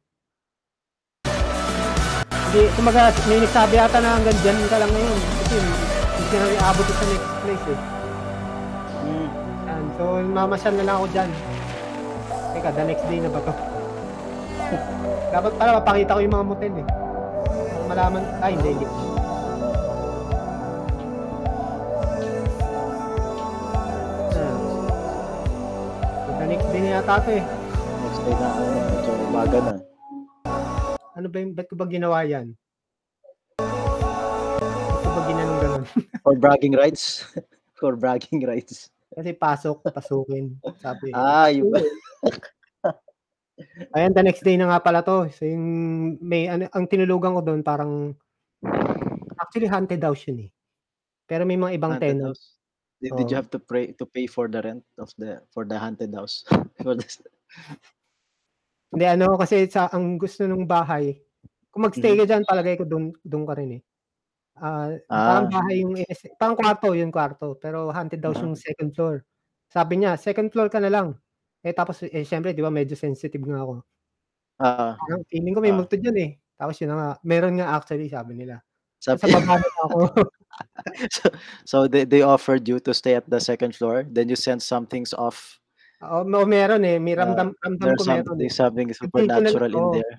Hindi, kumaga, may nagsabi ata na hanggang dyan ka lang ngayon. Kasi hindi ka na rin abot sa next place eh. mm, Yan. So, mamasyal na lang ako dyan. Teka, the next day na ba to? Dapat pala mapakita ko yung mga motel eh. malaman, ay hindi, hindi. Na yata ito eh. Next day na, ano, medyo umaga na. Ano ba yung, ba't ko ba ginawa yan? Ba't ko ba ginanong ganun? For bragging rights. For bragging rights. Kasi pasok, pasukin. Sabi. Ah, yun ba? Ayan, the next day na nga pala to. So yung may, ano, ang tinulugan ko doon parang, actually haunted house yun eh. Pero may mga ibang Haunted tenant. house. Did, did you Oo. have to pay to pay for the rent of the for the haunted house? for the, Hindi, ano, kasi sa, ang gusto ng bahay, kung magstay Mhm. ka dyan, palagay ko doon, doon ka rin eh. Ah, Ah. parang bahay yung, parang kwarto yung kwarto, pero haunted house Ah. yung second floor. Sabi niya, second floor ka na lang. Eh tapos, eh syempre, di ba, medyo sensitive nga ako. ah, Parang feeling ko may Ah. multo dyan eh. Tapos yun na nga, meron nga actually, sabi nila. sabi, Sa baba na ako. so, so they, they offered you to stay at the second floor, then you sent some things off. Oh, meron eh. May ramdam, ramdam There's ko meron something, eh. something ko supernatural in oo. there.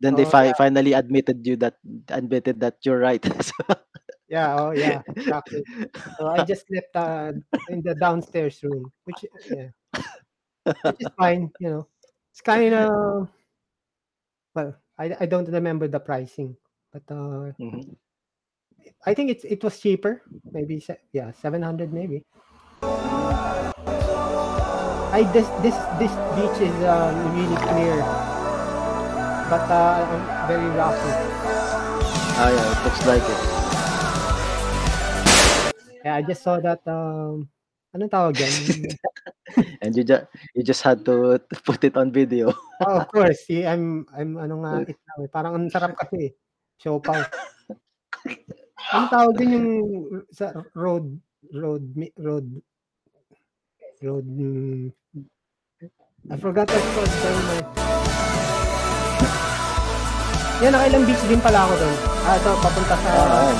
Then they Oo, fi- finally admitted you that admitted that you're right. Yeah, oh yeah, exactly. So I just slept uh, in the downstairs room, which yeah, which is fine, you know. It's kind of well, I I don't remember the pricing, but uh, mhm. I think it's it was cheaper, maybe se- yeah, seven hundred maybe. I this this this beach is uh, really clear, but uh, very rocky. Ah, yeah, it looks like it. Yeah, I just saw that. Um, anong tawag yan? And you just you just had to, to put it on video. Oh, of course. See, I'm I'm ano nga it. Parang ang sarap kasi. eh. Show pau. Ano tawag din yung sa road road road road I forgot what pero may Yan, nakailang beach din pala ako doon. Ah, ito, papunta sa Ah,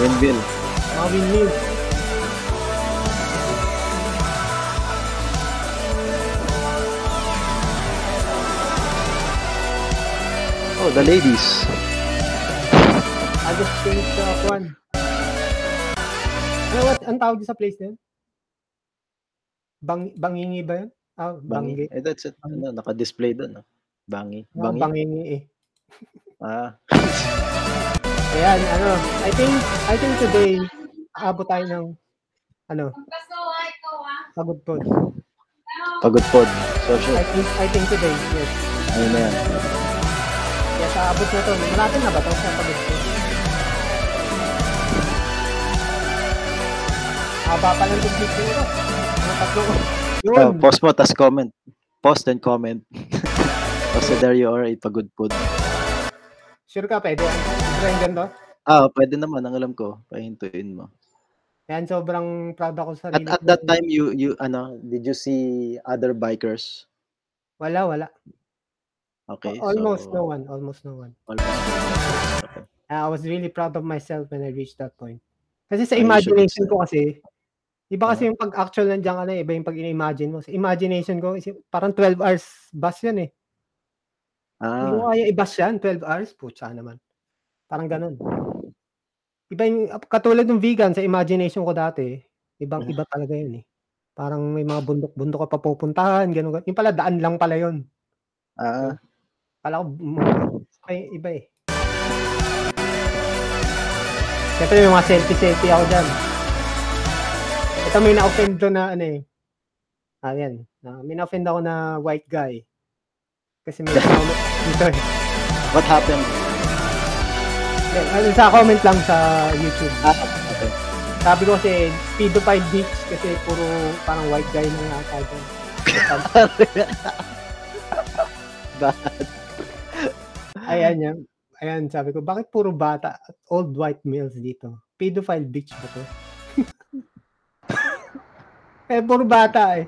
Windmill. mga windmills. Oh, the ladies. I just finished the one. Ano, what, ang tawag sa place na yun? Bang, bangingi ba yun? Ah, Bangi. bangi. Eh, that's it. Ano, naka-display doon. No? Bangi. Ah, Bangi. bangingi eh. Ah, Ayan, ano, I think, I think today, aabot tayo ng, ano, pagod po. pagod pod. So, I sure. think, I think today, yes. Ayun na yan. Kaya sa abot na to, malapit na ba ito sa pagod po? Haba pa lang yung video tatlo. Yun. Oh, post mo, tas comment. Post and comment. Kasi there you are, ipagod pod. Sure ka, pwede. Sobrang ganito. Ah, pwede naman, ang alam ko. Pahintuin mo. Yan, sobrang proud ako sa At sarili. at ko. that time, you, you, ano, did you see other bikers? Wala, wala. Okay. Almost so, no one. Almost no one. Almost. Okay. I was really proud of myself when I reached that point. Kasi sa imagination ko kasi, iba kasi Ah. yung pag actual nandiyan ka na, iba yung pag in-imagine mo. Sa imagination ko, parang 12 hours bus yan eh. Hindi ko Ah, kaya i-bus yan, 12 hours. Putsa naman. Parang ganun. Iba yung, katulad ng vegan sa imagination ko dati, ibang Mm. iba talaga yun eh. Parang may mga bundok-bundok ka pa pupuntahan, ganun, ganun. Yung pala, daan lang pala yun. ah, Kala ko, mm, iba, iba eh. Siyempre, may mga selfie-selfie ako dyan. Ito may na-offend doon na ano eh. Ah, yan. Ah, may na-offend ako na white guy. Kasi may comment dito eh. what happened? Then, ano, sa comment lang sa YouTube. Ah, okay. Sabi ko kasi, pedophile beach kasi puro parang white guy na yata dyan. Bad. Ayan yan. Ayan, sabi ko, bakit puro bata at old white males dito? Pedophile beach ba to? eh, puro bata eh.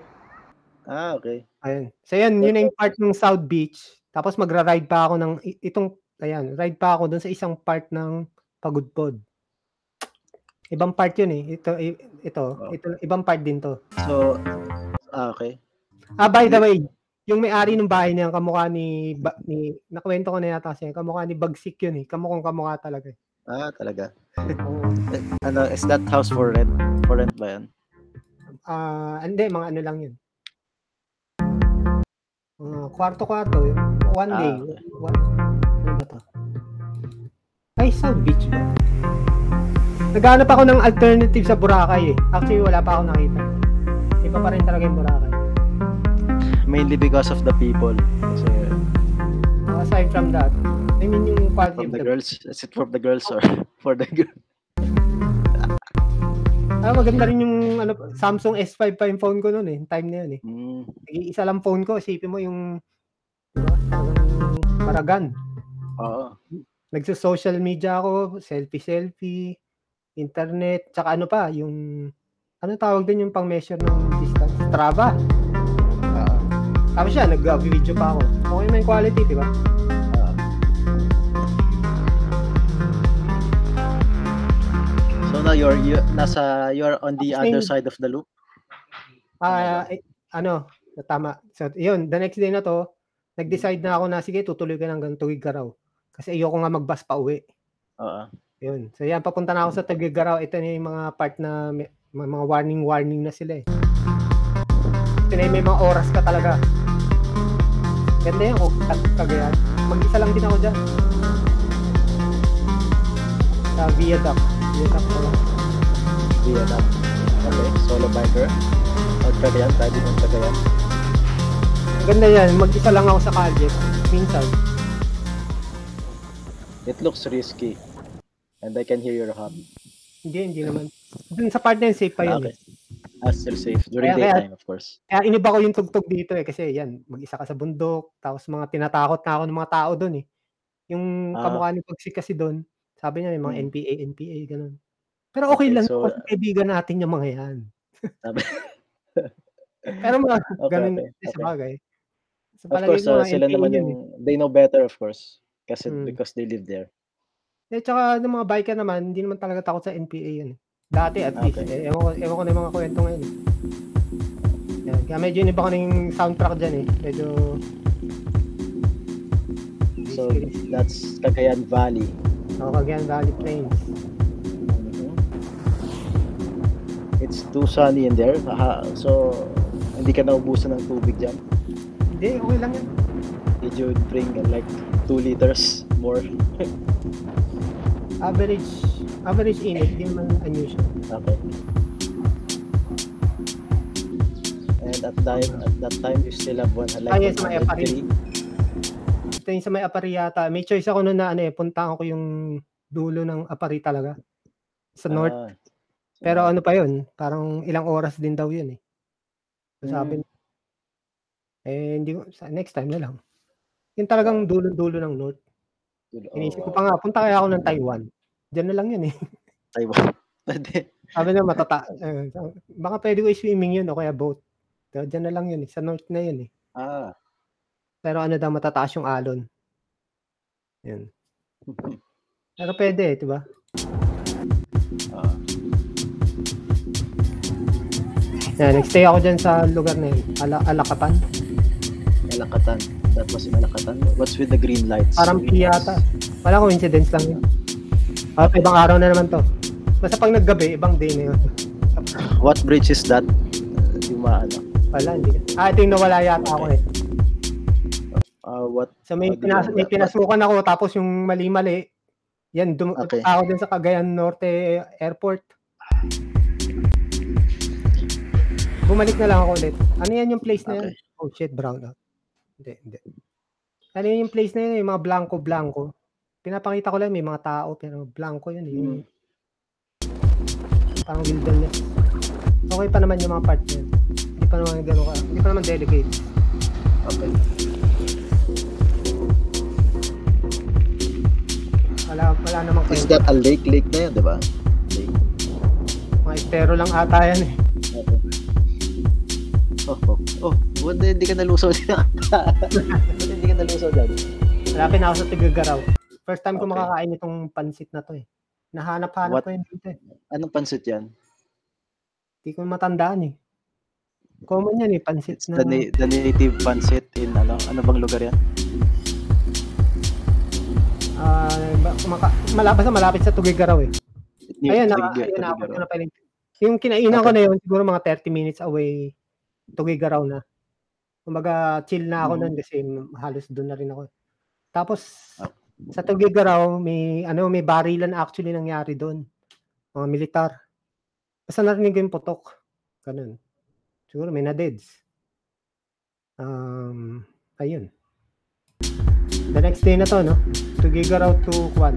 Ah, okay. Ayan. So yan, yun na yung part ng South Beach. Tapos magra-ride pa ako ng, itong, ayan, ride pa ako dun sa isang part ng Pagudpod. Ibang part yun eh. Ito, ito, Oh. ito, ibang part din to. So, ah, okay. Ah, by the way, yung may-ari ng bahay niya, kamukha ni, ba, ni nakwento ko na yata siya, kamukha ni Bagsik yun eh. Kamukhang kamukha talaga. eh. Ah, talaga. Oo. Ano, is that house for rent? For rent ba yan? Ah, hindi, mga ano lang yun. Mga kwarto-kwarto. One day. okay. One, ano ba to? Ay, South Beach ba? Naghanap ako ng alternative sa Boracay eh. Actually, wala pa ako nakita. Iba pa rin talaga yung Boracay. Mainly because of the people. Kasi Aside from that, I mean yung quality from of the the girls. Is it from the girls or for the girls? Ah, maganda rin yung ano, Samsung S5 pa yung phone ko noon eh. Time na yun eh. Mm, Isa lang phone ko, isipin mo yung maragan. oo. Nagso-social media ako, selfie-selfie, internet, tsaka ano pa, yung ano tawag din yung pang-measure ng distance? Strava. Oo. Tapos siya, nag-video pa ako. Okay naman yung quality, di ba? So now you're you, nasa you're on the other side of the loop. Ah, eh, ano, tama. So, yun, the next day na to, nag-decide na ako na, sige, tutuloy ka hanggang Tugigaraw. Kasi ayoko nga mag-bus pa uwi. Oo. Yun. So, yan, papunta na ako sa Tugigaraw. Ito na yung mga part na may, mga warning-warning na sila eh. Ito na yung may mga oras ka talaga. Ganda yan, kung kag- kagayan. Mag-isa lang din ako dyan. Sa Viaduct. Viaduct na lang. Vietnam. Okay, solo biker. Out Cagayan, riding on Cagayan. Ganda yan. Mag-isa lang ako sa kalye. Minsan. It looks risky. And I can hear your hum. Hindi, hindi naman. Dun sa part na yun, safe pa yun. okay. Ah, still safe. During Kaya- kaya- daytime, of course. Kaya iniba ko yung tugtog dito eh. Kasi yan, mag-isa ka sa bundok. Tapos mga tinatakot na ako ng mga tao doon eh. Yung Ah. kamukha ni Pagsik kasi doon, sabi niya may mga Hmm. NPA, NPA, ganun. Pero okay, Okay, lang so- kasi kaibigan natin yung mga yan. Pero mga Okay, ganun okay, sa bagay. Sa Of course, uh, sila NPA naman yun yung, eh. they know better, of course. Kasi, Hmm. because they live there. Eh, tsaka ng mga biker naman, hindi naman talaga takot sa NPA yun eh. Dati at least. Okay. Eh, ewan, ko, ewan ko na yung mga kwento ngayon eh. Yan. Kaya medyo iniba ko na yung soundtrack dyan eh. Medyo... So, that's Cagayan Valley. Oh, Cagayan Valley Plains. It's too sunny in there. Aha, so, hindi ka naubusan ng tubig dyan. Hindi, okay lang yan. Did you bring like 2 liters more? Average, average init, hindi naman unusual. Okay. And at time at that time you still have one like Ah, yes, may 103. apari. Ito yung sa may apari yata. May choice ako noon na ano eh, puntahan ko yung dulo ng apari talaga. Sa north. Ah, Pero ano pa yun, parang ilang oras din daw yun eh. So sabi, eh hindi ko, sa next time na lang. Yung talagang dulo-dulo ng north. dulo- Inisip ko oh, pa nga, punta kaya ako ng Taiwan. Diyan na lang yun eh. Taiwan. Pwede. Sabi na matata, eh, baka pwede ko i-swimming yun o kaya boat. So, diyan na lang yun eh. Sa north na yun eh. Ah. Pero ano daw, matataas yung alon. Yun. Pero pwede eh, di ba? Ah. Yan, nagstay ako dyan sa lugar na yun. Ala Alakatan. Malakatan. That was in Malakatan. What's with the green lights? Parang P yata. Wala coincidence lang yun. Ah, ibang araw na naman to. Basta pag naggabi, ibang day na yun. What bridge is that? Uh, yung maano. Wala, hindi. Ah, ito yung nawala yata ako eh. Uh, what? So may, Ah, di pinas- may pinasukan ako tapos yung mali-mali. Yan, dum- Okay. ako din sa Cagayan Norte Airport. Bumalik na lang ako ulit. Ano yan yung place na yan? Okay. Oh shit, brown out. Hindi, hindi. Ano yun yung place na yun? Yung mga blanco-blanco. Pinapakita ko lang may mga tao pero blanco yun. eh. Yung, Mm. Parang wilderness. Okay pa naman yung mga part na yun. Hindi pa naman gano'n ka. Hindi pa naman delicate. Okay. Wala, wala namang Is kwento. that a lake? Lake na yun, di ba? Lake. Mga estero lang ata yan eh. Oh, oh, oh, na hindi ka nalusaw dyan. Hindi ka nalusaw dyan. Malapit na ako sa Tigagaraw. First time ko Okay. makakain itong pansit na to eh. Nahanap-hanap What? ko yun dito eh. Anong pansit yan? Hindi ko matandaan eh. Common yan eh, pansit na. the, na- the native pancit in ano, ano bang lugar yan? Ba- maka- malapit sa malapit sa Tugigaraw eh. Ayun, na, ayun na, Tugigaraw. na pala. yung- kinainan ko Okay. na yun, siguro mga 30 minutes away, Tugigaraw na. Kumbaga, chill na ako Mhm. nun kasi halos doon na rin ako. Tapos, Ah. sa Tugigaraw, may, ano, may barilan actually nangyari doon. Mga militar. Basta narinig ko yung putok. Ganun. Siguro may na-deads. Um, ayun. The next day na to, no? Tugigaraw to Kwan.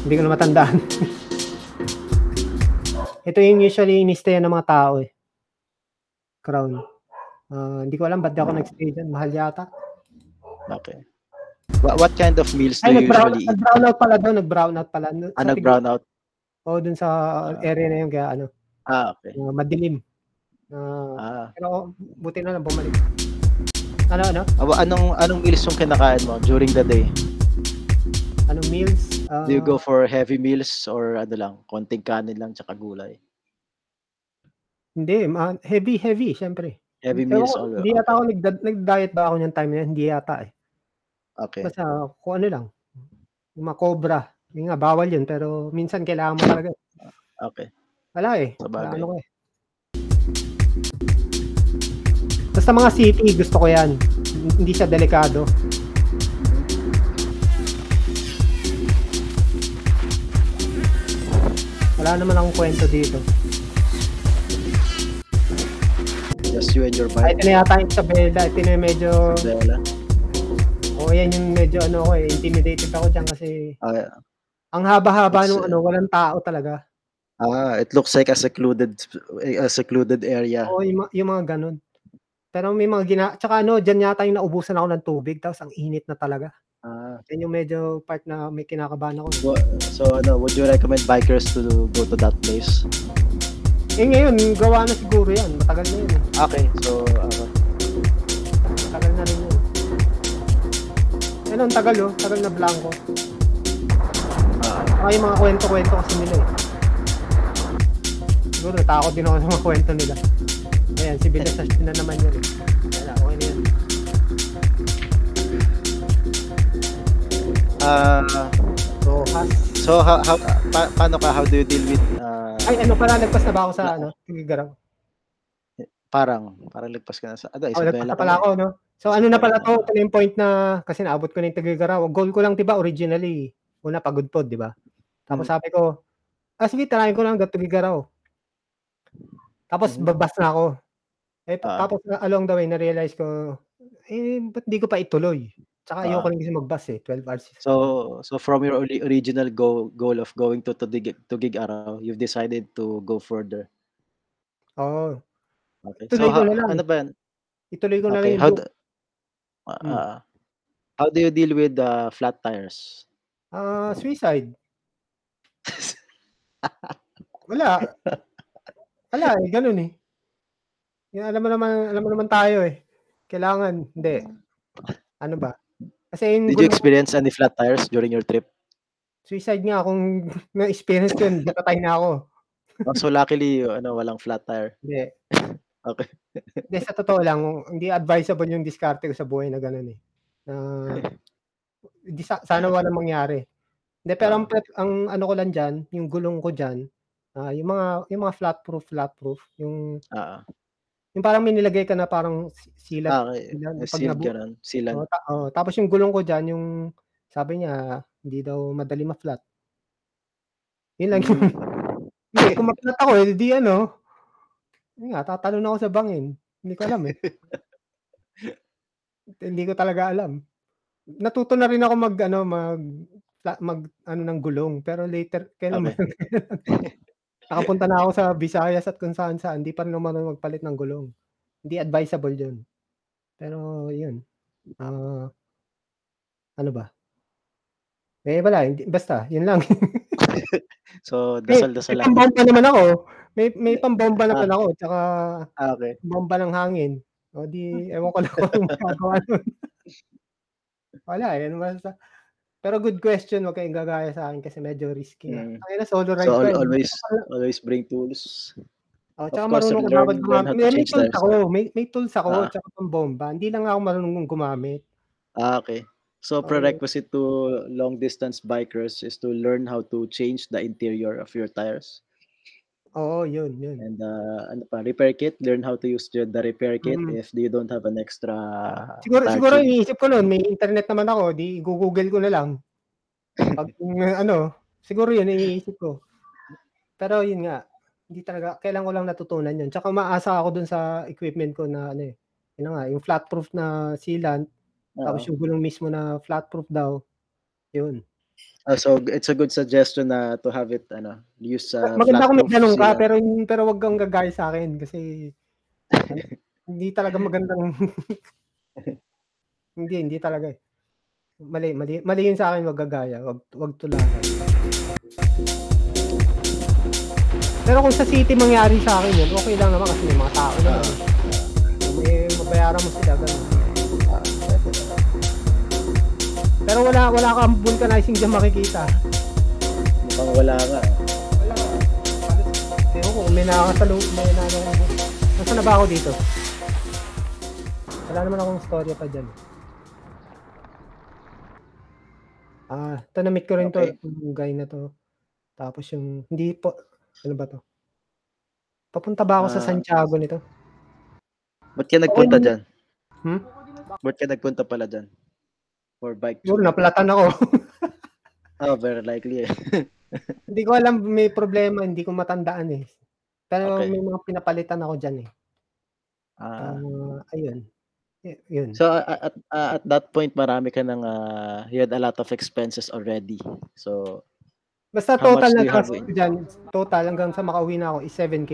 Hindi ko na matandaan. Ito yung usually in-stay ng mga tao eh. Crown. Ah, hindi ko alam ba't di ako nag-stay dyan. Mahal yata. Okay. What, what kind of meals do Ay, you usually eat? nag-brown out pala doon. Nag-brown out pala. No, Ah, sa nag-brown out? Oo, dun sa area na yun. Kaya ano, Ah, okay. ah, madilim. Ah, Ah. pero buti na lang bumalik. Ano, ano? Ah, Anong anong meals yung kinakain mo during the day? Anong meals? Ah, Do you go for heavy meals or ano lang, konting kanin lang tsaka gulay? Hindi, ma- heavy, heavy, syempre. Heavy meals ko, all. Hindi yata ako nag- nag-diet ba ako niyang time na yan? Hindi yata eh. Okay. Basta kung ano lang. Yung mga cobra. Yung nga, bawal yun. Pero minsan kailangan mo talaga. Okay. Wala eh. Sa Wala ano ko eh. Basta mga city, gusto ko yan. Hindi siya delikado. Wala naman akong kwento dito. Just you and your Ay, bike. ito na yata yung Isabela. Ito na yung medyo... Bella. O, yan yung medyo ano ko eh. Intimidated ako dyan kasi Ah, ang haba-haba nung ano, walang tao talaga. ah, it looks like a secluded a secluded area. Oo, yung, ma- yung mga ganun. Pero may mga gina... Tsaka ano, dyan yata yung naubusan ako ng tubig. Tapos ang init na talaga. Ah, Yan yung medyo part na may kinakabahan ako. wo- so ano, would you recommend bikers to go to that place? Eh ngayon, gawa na siguro yan. Matagal na yun. eh. Okay, so ano, Matagal na rin yun. Ano, ang tagal oh. Tagal na blanco. ah, Saka yung mga kwento-kwento kasi nila eh. Siguro natakot din ako sa mga kwento nila. Ayan, civilization na naman yun. Wala, okay na yun. ah, So, has. so how, how pa- paano ka how do you deal with ah, Ay, ano pala, nagpas na ba ako sa ano? Tigigaraw. parang parang lagpas ka na sa ano, Oh, nagpas Isabela na pala ako, no? So, ano na pala to? Ito na yung point na, kasi naabot ko na yung Tigigaraw. Goal ko lang, diba, originally, una pagod pod, di ba? Tapos Mm. sabi ko, ah, sige, tarayin ko lang hanggang Tigigaraw. Tapos, Mhm. babas na ako. Eh, Ah. tapos, na- along the way, na-realize ko, eh, ba't di ko pa ituloy? Tsaka ayoko Ah. rin kasi magbus eh, 12 hours. So so from your ori- original go, goal of going to Tugig Araw, you've decided to go further. Oo. Okay. Tuloy so ko how, na lang. ano ba yan? Ituloy ko na lang yung how loop. do, ah, Mm. ah, how do you deal with uh, flat tires? Ah, suicide. Wala. Wala eh, ganun eh. Yung alam mo naman, alam mo naman tayo eh. Kailangan, hindi. Ano ba? Kasi yung Did you experience any flat tires during your trip? suicide nga kung na-experience ko yun, napatay na ako. Oh, so luckily, ano, walang flat tire. Hindi. Okay. Hindi, sa totoo lang, hindi advisable yung diskarte ko sa buhay na ganun eh. Na, di, sa- sana walang mangyari. Hindi, pero ang, prep- ang ano ko lang dyan, yung gulong ko dyan, ah, yung mga yung mga flat proof, flat proof, yung Ah, yung parang may nilagay ka na parang si- silat. ah, okay. Silan, pag Sealed nabu- ganun. Sealant. Oh, ta- oh, tapos yung gulong ko dyan, yung sabi niya, hindi daw madali ma-flat. Yun lang yung, hindi, kung ma-flat ako, eh, di ano, yun nga, tatalon ako sa bangin. Hindi ko alam eh. hindi ko talaga alam. Natuto na rin ako mag, ano, mag, mag, ano ng gulong. Pero later, kailan Okay. Nakapunta na ako sa Visayas at kung saan saan. Hindi pa rin naman magpalit ng gulong. Hindi advisable yun. Pero yun. Ah, ano ba? Eh, wala. Hindi, basta, yun lang. So, may, dasal-dasal may lang. pambomba naman ako. May, may pambomba naman ako. Tsaka, Ah, okay. bomba ng hangin. O di, ewan ko lang kung magagawa nun. Wala. Ano basta. Pero good question. Huwag kayong gagaya sa akin kasi medyo risky. Mm. Mm. Ay na, solo ride So, ko. al- always, always bring tools. Oh, Of tsaka course, marunong learn- ako learn gumamit. to May, may tools ako. May, may tools ako. Ah. Tsaka pang bomba. Hindi lang ako marunong gumamit. Ah, okay. So Oo. prerequisite to long distance bikers is to learn how to change the interior of your tires Oo, yun, yun. and uh, ano pa, repair kit. Learn how to use the, repair kit Mm. if you don't have an extra. Siguro, tire siguro iniisip ko noon, may internet naman ako, di google ko na lang. Pag ano, siguro yun iniisip ko. Pero yun nga, hindi talaga, kailan ko lang natutunan yun. Tsaka umaasa ako dun sa equipment ko na ano eh, yun nga, yung flat proof na sealant, tapos Oo. yung gulong mismo na flat proof daw, yun. Ah, so it's a good suggestion na to have it ano, use uh, Maganda kung may ganun ka, pero, pero wag kang gagaya sa akin kasi hindi talaga magandang hindi, hindi talaga eh. Mali, mali, mali yun sa akin wag gagaya, wag, wag tularan. Pero kung sa city mangyari sa akin yun, okay lang naman kasi may mga tao na. Ah. may mabayaran mo sila ganun. Ah, Pero wala wala kang vulcanizing diyan makikita. mukhang wala nga. Wala. Ewan ko, may nakakasalo, may nakakasalo. Nasaan na ba ako dito? Wala naman akong storya pa dyan. Ah, ito na-meet ko rin Okay. to, yung guy na to. Tapos yung, hindi po, ano ba to? Papunta ba ako sa Ah. Santiago nito? Ba't ka nagpunta Okay. dyan? Hmm? Ba't ka nagpunta pala dyan? For bike tour? napalatan ako. Oh, very likely eh. hindi ko alam, may problema, hindi ko matandaan eh. Pero Okay. may mga pinapalitan ako dyan eh. Ah. Ah, ayun. Y- yun. So at, uh, at that point marami ka ng uh, you had a lot of expenses already. So Basta total na ko dyan, total hanggang sa makauwi na ako is 7K.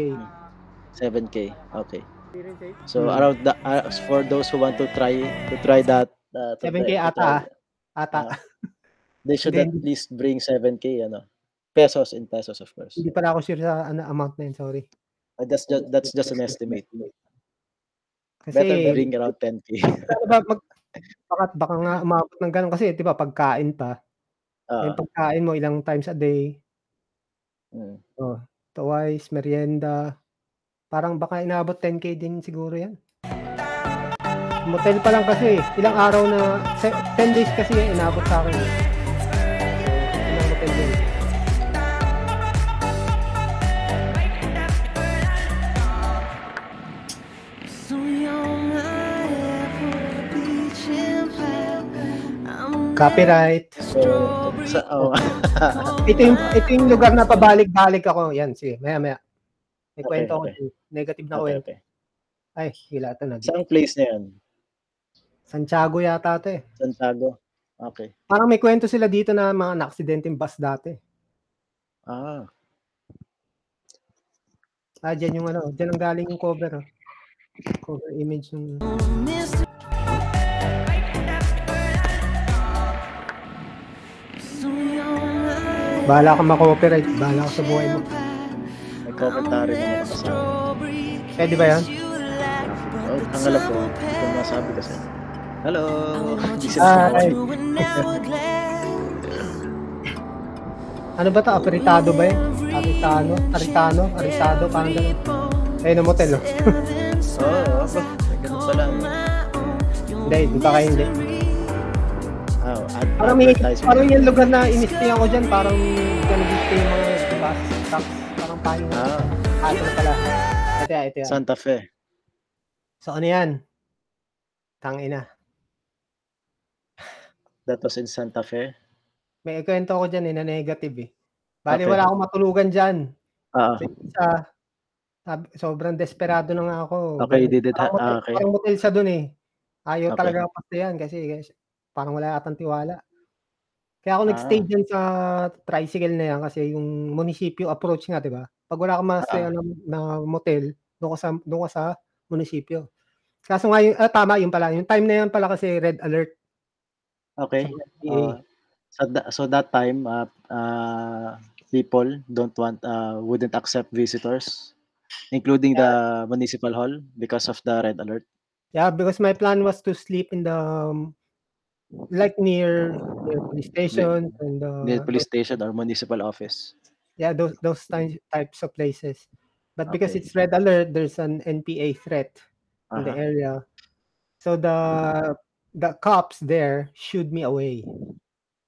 7k. Okay. So Hmm. around the, uh, for those who want to try to try that uh, to 7K try- to ata, Ata, Ah. they should at least bring 7k ano. Pesos in pesos of course. hindi pala ako sure sa ano, amount na yun, sorry. Uh, that's just that's just an estimate. Kasi, Better bring around 10k. ano ba, mag, baka, baka nga umabot ng ganun kasi, di ba, pagkain pa. Ah, yung pagkain mo ilang times a day, mm. oh, twice, merienda, parang baka inabot 10k din siguro yan. Motel pa lang kasi, ilang araw na, se- 10 days kasi yan, inabot sa akin. Ilang motel Copyright. So sa oh, Ito yung, ito yung lugar na pabalik-balik ako. Yan, sige, maya maya. May Okay, kwento ako. okay. din. Negative na okay, kwento. okay. Ay, hila ito na. Saan place na 'yan? Santiago yata ito eh. Santiago. Okay. Parang may kwento sila dito na mga na-aksidente yung bus dati. Ah, Ah, dyan yung ano, dyan ang galing yung cover. Oh. Cover image ng... Bahala ka ma-copyright. Bahala ka sa buhay mo. may commentary ako sa strawberry Pwede ba yan? Oh, ang alam ko, hindi ko masabi kasi. Hello! Ano ba to? Aperitado ba yun? Aritano? Aritano? Aritado? Parang ganun. Ayun ang motel, oh. Oo, oh, oh, may ganun pala. Hindi, di ba kayo hindi? Oh, ad- Parang may, parang yung lugar na inisti ako dyan, parang ganun gusto yung mga bus stops. Parang paano. Ah, ito na pala. Ito yan, ito yan. Santa Fe. So, ano yan? Tangina. That was in Santa Fe. May kwento ko dyan eh, na negative eh. Bali, Okay. wala akong matulugan dyan. Isa, sabi, sobrang desperado na nga ako. okay, you did it. Parang, Ha- ah, okay. parang motel siya dun eh. Ayaw Okay. talaga pasta yan kasi, kasi parang wala atang tiwala. Kaya ako Ah. nag-stay dyan sa tricycle na yan kasi yung munisipyo approach nga, di ba? Pag wala kang mas Ah. na, na motel, doon ka sa, doon ka sa munisipyo. Kaso nga, yung, ah, tama yun pala. Yung time na yan pala kasi red alert. Okay. Uh, so, that, so that time, uh, uh, people don't want, uh, wouldn't accept visitors, including the municipal hall because of the red alert. Yeah, because my plan was to sleep in the um, like near near police station and uh, Near police station or municipal office. yeah those those ty- types of places. But because Okay. it's red alert, there's an NPA threat in the Uh-huh. area. So the the cops there shooed me away.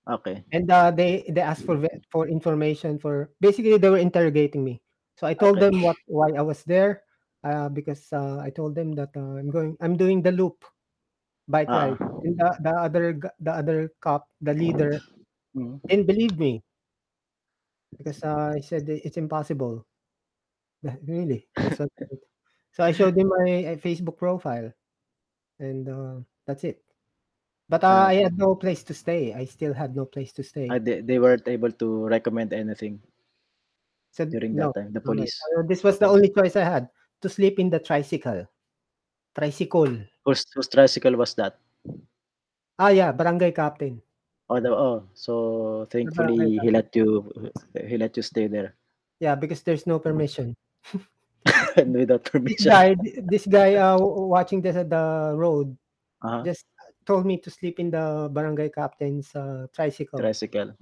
Okay. And uh, they they asked for for information for basically they were interrogating me. So I told Okay. them what why I was there uh, because uh, I told them that uh, I'm going I'm doing the loop bike Ah. ride. And the, the other the other cop, the leader, Mhm. didn't believe me because uh, I said it's impossible. Really? That's what I so I showed him my uh, Facebook profile, and uh, that's it. But uh, I had no place to stay. I still had no place to stay. Ah, they, they weren't able to recommend anything So during no, that time, the no, no. police. Uh, this was the only choice I had to sleep in the tricycle. Tricycle. Whose, whose tricycle was that? Ah, yeah, barangay captain. Oh, the, oh, so thankfully he let you he let you stay there Yeah, because there's no permission. without permission. This guy, this guy, uh, watching this at the road, Uh-huh. just told me to sleep in the barangay captain's uh, tricycle. Tricycle.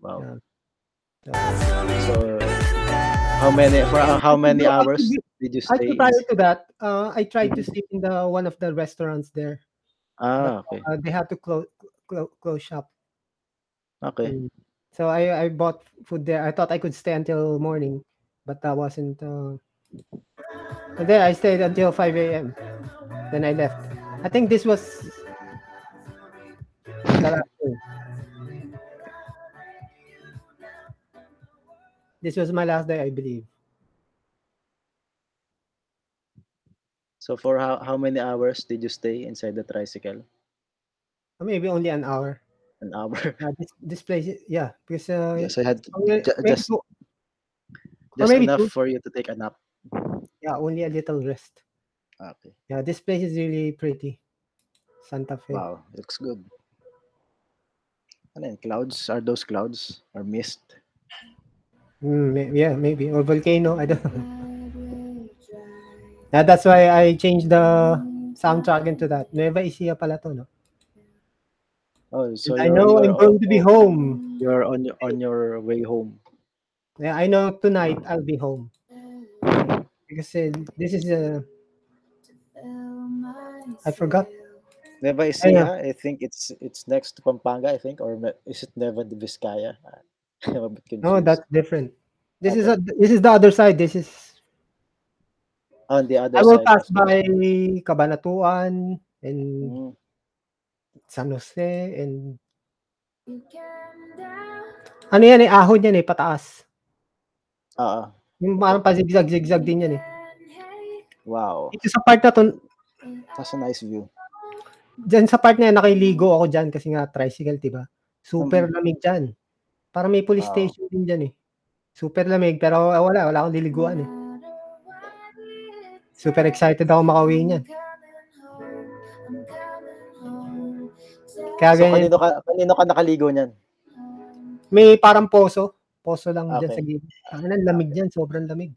Wow. Yeah. So how many for how- how many No, hours did you stay? Prior to that, uh, I tried to sleep in the one of the restaurants there. Ah, okay. Uh, they had to close clo- close shop. Okay. Mm. So I I bought food there. I thought I could stay until morning, but that wasn't. Uh... And then I stayed until 5 a.m. Then I left. I think this was the last day. This was my last day, I believe. So for how how many hours did you stay inside the tricycle? Maybe only an hour. An hour. Uh, this this place, yeah, because uh, Yes, I had only- ju- maybe just two- just enough two. for you to take a nap. yeah, only a little rest. Okay. Yeah, this place is really pretty. Santa Fe. Wow, looks good. Ano yun, clouds? Are those clouds? Or mist? Mm, yeah, maybe or volcano. I don't know. Yeah, that's why I changed the soundtrack into that. Nueva Ecija pala to, no? Oh, so I know I'm going to be home. You're on your on your way home. Yeah, I know tonight I'll be home because uh, this is a. I forgot. Nueva Ecija, I think it's it's next to Pampanga, I think, or is it Nueva de Vizcaya? I'm a bit confused. No, that's different. This is a this is the other side. This is on the other I will side. pass by Cabanatuan and Mm, San Jose and ano yan eh, ahon yan eh, pataas. Oo. Yung parang pa-zigzag-zigzag din yan eh. Wow. Ito sa part na to, That's a nice view. Dyan sa part na yan, nakiligo ako dyan kasi nga tricycle, diba? Super Mm. lamig dyan. Parang may police Wow. station din dyan eh. Super lamig, pero ah, wala, wala akong liliguan eh. Super excited ako makauwi niyan. Kaya So ganyan, kanino ka kanino ka nakaligo niyan? may parang poso. Poso lang dyan Okay. sa gilid. Ang ang lamig dyan, sobrang lamig.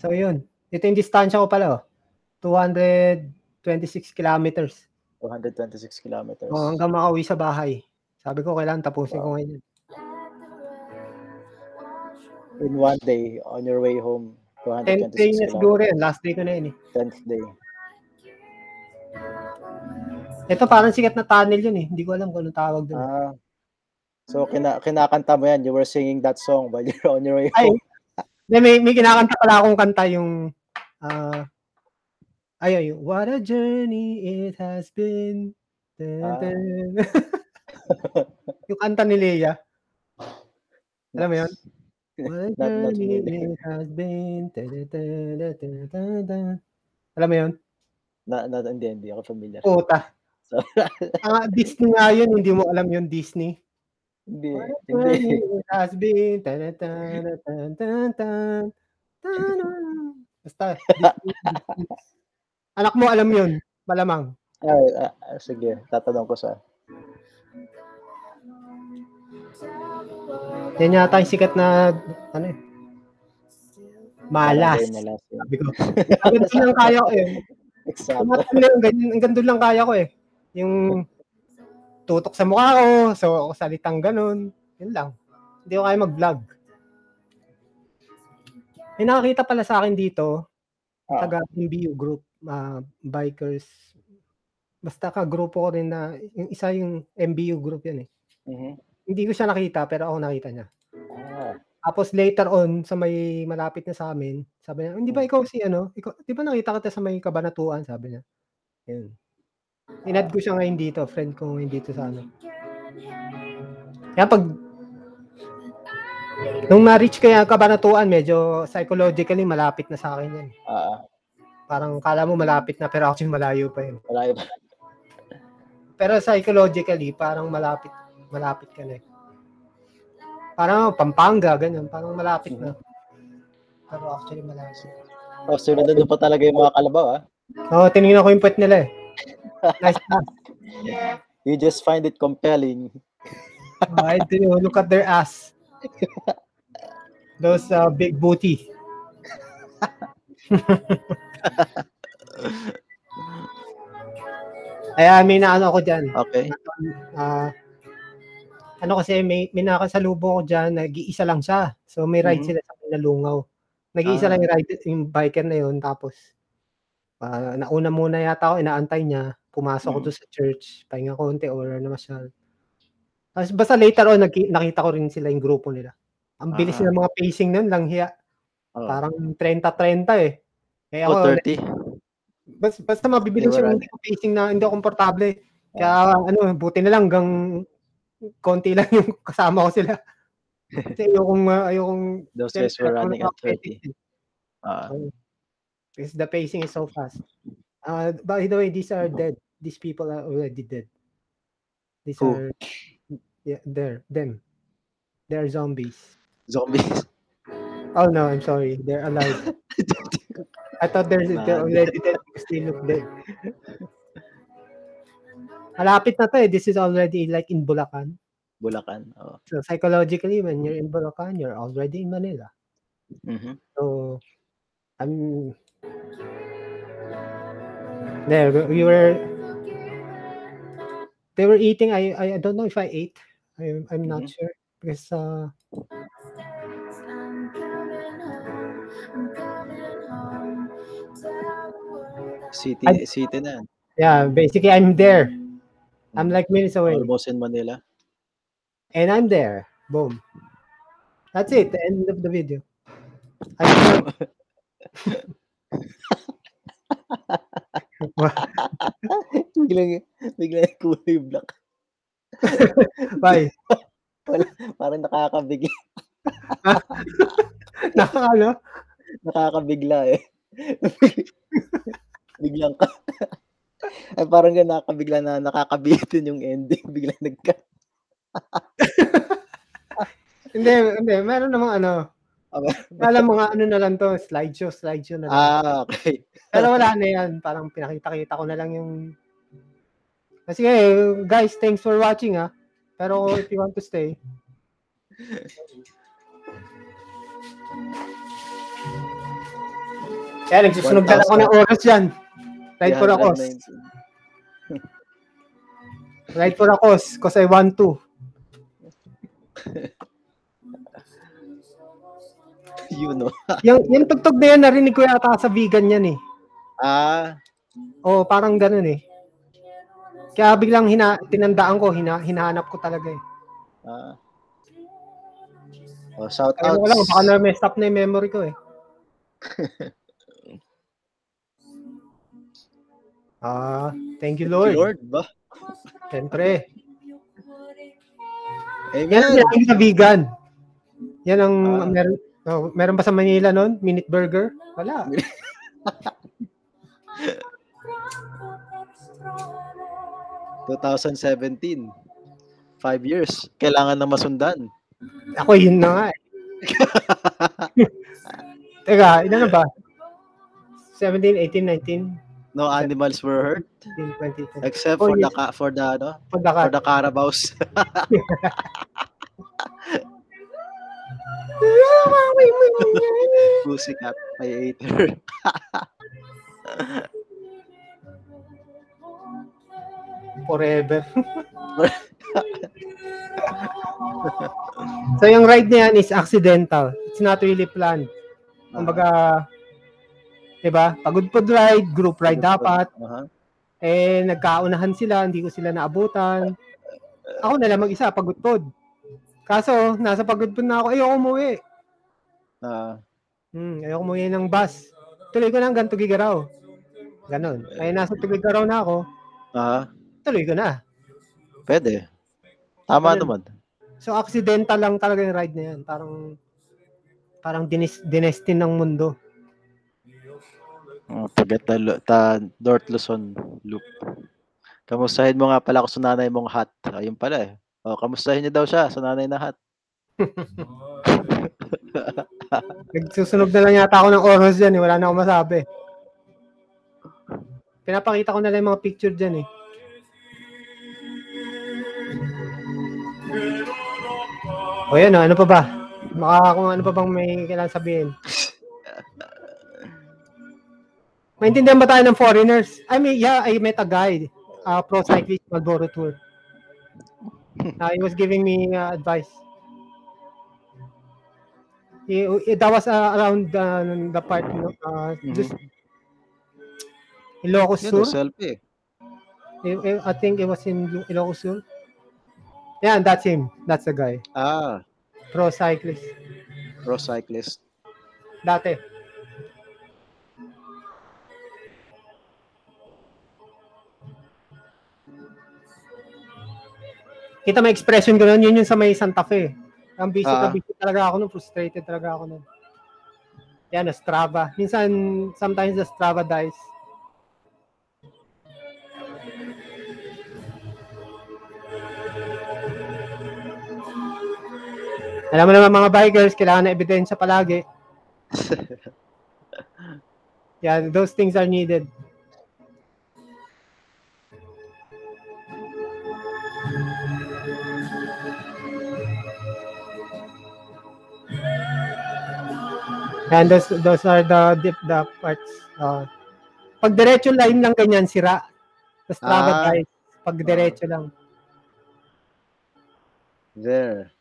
So yun, ito yung distansya ko pala oh. 226 kilometers. 226 kilometers. O, hanggang makauwi sa bahay. Sabi ko, kailangan tapusin ko ngayon. In one day, on your way home, 10th day 226 na siguro yan. Last day ko na yun eh. 10th day. Ito parang sikat na tunnel yun eh. Hindi ko alam kung anong tawag doon. Ah. So kina kinakanta mo yan, you were singing that song while you're on your way Ay, home. May, may, may kinakanta pala akong kanta yung ah ayun, yung What a journey it has been. Dun, Ah. dun. yung kanta ni Leia. Alam mo yun? What a Not- not journey it has been. Dun, dun, dun, dun, dun, dun. Alam mo yun? Na, na, hindi, hindi ako familiar. Puta. So, Ah, Disney nga yun, hindi mo alam yung Disney. hindi, What a hindi. journey it has been. Dun. Basta, Disney, Disney. Anak mo alam yun, malamang. Ay, ah, sige, tatanong ko sa. Yan yata yung sikat na, ano eh, malas. Sabi ko. Ang ganun lang kaya ko eh. Tumatang lang, ganyan, ang ganun lang kaya ko eh. Yung tutok sa mukha ko, so ako salitang ganun. Yun lang. Hindi ko kaya mag-vlog. May nakakita pala sa akin dito, Ah. taga MBU group, ah, bikers. Basta ka grupo ko rin na yung isa yung MBU group yan eh. Mhm. Hindi ko siya nakita pero ako nakita niya. Ah. Tapos later on sa may malapit na sa amin, sabi niya, "Hindi ba ikaw si ano? Ikaw, 'di ba nakita kita sa may Kabanatuan?" Sabi niya. Yun. Inad ko siya ngayon dito, friend ko ngayon dito sa ano. Kaya pag nung ma-reach ko yung Kabanatuan, medyo psychologically malapit na sa akin yan. Ah, Parang kala mo malapit na pero actually malayo pa yun. malayo pa. Pero psychologically, parang malapit malapit ka na eh. Parang Pampanga, ganyan. Parang malapit na. Pero actually malayo. Oh, sunod na doon pa talaga yung mga kalabaw, ah. Oo, tinignan ko yung puwet nila eh. Nice. You just find it compelling. I do. Look at their ass. Those uh, big booty. Ay, may naano ako dyan. Okay. Ah, ano kasi, may, may nakasalubong ko dyan, nag-iisa lang siya. So, may ride Mhm. sila sa Pinalungaw. Nag-iisa Ah. lang yung, ride, yung biker na yun. Tapos, ah, nauna muna yata ako, inaantay niya. Pumasok ko Mhm. doon sa church, pahinga konti, or na masyal. Tapos, basta later on, naki- nakita ko rin sila yung grupo nila. Ang bilis Ah. ng mga pacing nun, lang hiya. Oh. Parang 30-30 eh. Eh Oh, ako, 30. basta, basta were yung hindi ko pacing na hindi komportable. Kaya ano, buti na lang hanggang konti lang yung kasama ko sila. Kasi ayokong, uh, ayokong Those guys were running at 30. eh. Ah, Because the pacing is so fast. Uh, by the way, these are dead. These people are already dead. These Who? are, yeah, they're, them. They're zombies. zombies. Oh no, I'm sorry. They're alive. I thought they're already dead because they look dead. Malapit na to eh. This is already like in Bulacan. Bulacan. Oh. So psychologically, when you're in Bulacan, you're already in Manila. Mhm. So I'm there. We were they were eating. I I, don't know if I ate. I'm, I'm not Mhm. sure because uh, City, I- city na. yeah, basically I'm there. I'm like minutes away, Almost in Manila. and I'm there. Boom. That's it. The end of the video. I biglang, biglang kulay black. Bye. Parang nakakabigla, Nakakano? nakakabigla eh. Biglang ka. Ay, parang nga nakakabigla na nakakabitin yung ending. Biglang nagka. Hindi, hindi. Meron namang ano. Alam mga ano na lang to, slideshow, slideshow na lang. Ah, okay. Pero wala na yan. Parang pinakita-kita ko na lang yung... Kasi guys, thanks for watching ha. Pero if you want to stay. Kaya nagsusunog na ako ng oras yan. Ride for a cause. 319. Ride for a cause. Cause I want to. You know. Yung, yung tugtog na yan, narinig ko yata sa vegan yan eh. Ah, Oo, parang ganun eh. Kaya biglang hina, tinandaan ko, hina, hinahanap ko talaga eh. ah. Oh, shout out. lang, baka na messed up na yung memory ko eh. Ah, thank you Lord. Lord ba? Siyempre. Amen. Yan ang sinabi sa vegan. Yan ang Ah. meron, oh, meron ba sa Manila noon? Minute burger? Wala. 2017. Five years. Kailangan na masundan. Ako yun na nga eh. Teka, ilan na ba? 17, 18, 19, No animals were hurt 19, 20, 20. except Oh, for the yes. ca- for the ano, for the carabaos. Pussycat hater. Forever. so yung ride na yan is accidental. It's not really planned. Kumbaga, 'di ba? Pagod pod ride, group ride dapat. Aha. Eh nagkaunahan sila, hindi ko sila naabutan. Ako na lang mag-isa pagod pod. Kaso nasa pagod pod na ako, ayoko umuwi. Ah, Hmm, ayoko umuwi ng bus. Tuloy ko na hanggang Tugigaraw. Ganon. Ay nasa Tugigaraw na ako, aha. tuloy ko na. Pwede. Tama Ganun. naman. So accidental lang talaga yung ride na yan. Parang parang dinis, dinestin ng mundo. Oh, forget the Lu- ta North Luzon loop. Kamustahin mo nga pala ako sa nanay mong hat. Ayun pala eh. Oh, kamustahin niyo daw siya sa nanay na hat. Nagsusunog na lang yata ako ng oras dyan eh. Wala na akong masabi. Pinapakita ko na lang yung mga picture dyan eh. O yan o, ano pa ba? Kung ano pa bang may kailangan sabihin. Maintindihan ba tayo ng foreigners? I mean, yeah, I met a guy, uh, pro cyclist Malboro Tour. Uh, he was giving me uh, advice. He, he- that was uh, around uh, the part, you know, uh, just Ilocos Yun, Sur. selfie. I, I- I think it was in Ilocos Sur. Yeah, that's him. That's the guy. Ah, Pro cyclist. pro cyclist. Dati. Kita mo expression ko nun, yun yung sa may Santa Fe. Ang busy na busy talaga ako nun, frustrated talaga ako nun. Yan, na Strava. Minsan, sometimes the Strava dies. Alam mo naman mga bikers, kailangan na ebidensya palagi. Yeah, those things are needed. And those, those are the deep the parts. Uh, pag diretso line lang ganyan, sira. Tapos Strava Ah. guys, pag diretso lang. There.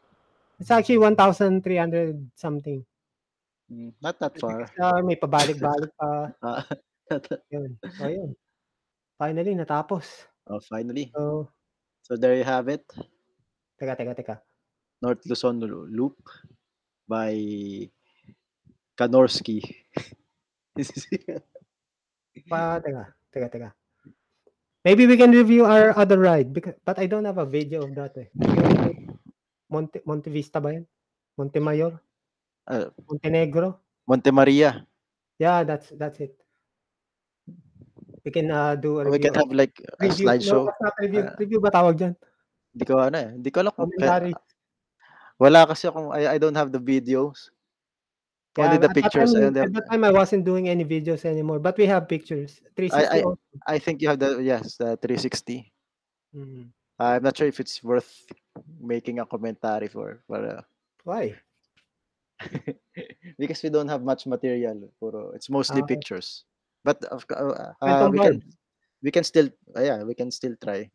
It's actually 1,300 something. Mm, Not that far. Uh, may pabalik-balik pa. Ah, Yun. O yun. Finally, natapos. oh, finally. So, So there you have it. teka, teka, teka. North Luzon Lo- Loop by Kanorski. Pa, teka, teka, teka. Maybe we can review our other ride, because, but I don't have a video of that eh. Monte, Monte Vista ba yun? Monte Mayor? Uh, Montenegro? Monte Maria. Yeah, that's that's it. We can uh, do a We review. can have like a review. slideshow. No, review. Ah. review ba tawag dyan? Hindi ko ano eh. Hindi ko alam kung Commentary. wala kasi akong I, I don't have the videos. Only the at pictures. Time- don't At have- that time, I wasn't doing any videos anymore, but we have pictures. 360 I- also. I think you have the yes, the 360. Mm. I'm not sure if it's worth making a commentary for for uh, Why? because we don't have much material. Puro, it's mostly Ah, pictures. But of uh, uh, we can we can still uh, yeah, we can still try.